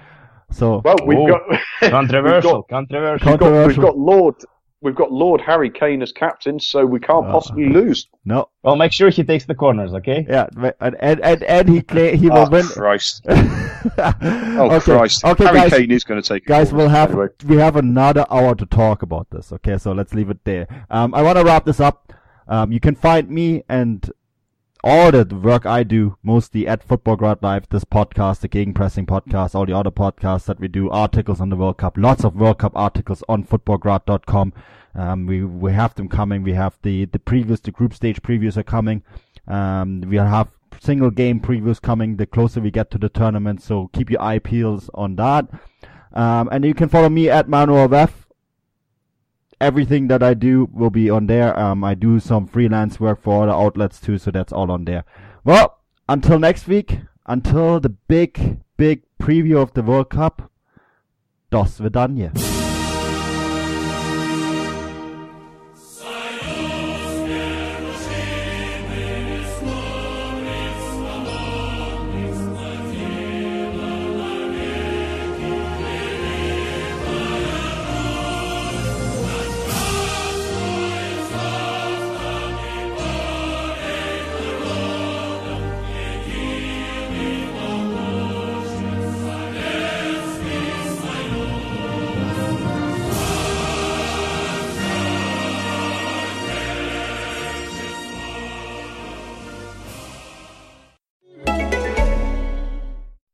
so well, we've got controversial, we've got, controversial. We've got, we've got Lord. We've got Lord Harry Kane as captain, so we can't uh, possibly lose. No. Well, make sure he takes the corners, okay? Yeah, and and and, and he play, he will oh, win. Christ. oh okay. Christ! Okay, Harry guys, Kane is going to take. Guys, we'll have anyway. we have another hour to talk about this. Okay, so let's leave it there. Um, I want to wrap this up. Um, you can find me and all the work I do, mostly at Futbolgrad Live, this podcast, the Gegenpressing podcast, all the other podcasts that we do, articles on the World Cup, lots of World Cup articles on futbolgrad.com. Um, we, we have them coming. We have the, the previews, the group stage previews are coming. Um, we have single game previews coming the closer we get to the tournament. So keep your eye peels on that. Um, and you can follow me at Manuel Veth everything that I do will be on there. Um, I do some freelance work for other outlets too, so that's all on there. Well, until next week, until the big, big preview of the World Cup, dos vidania.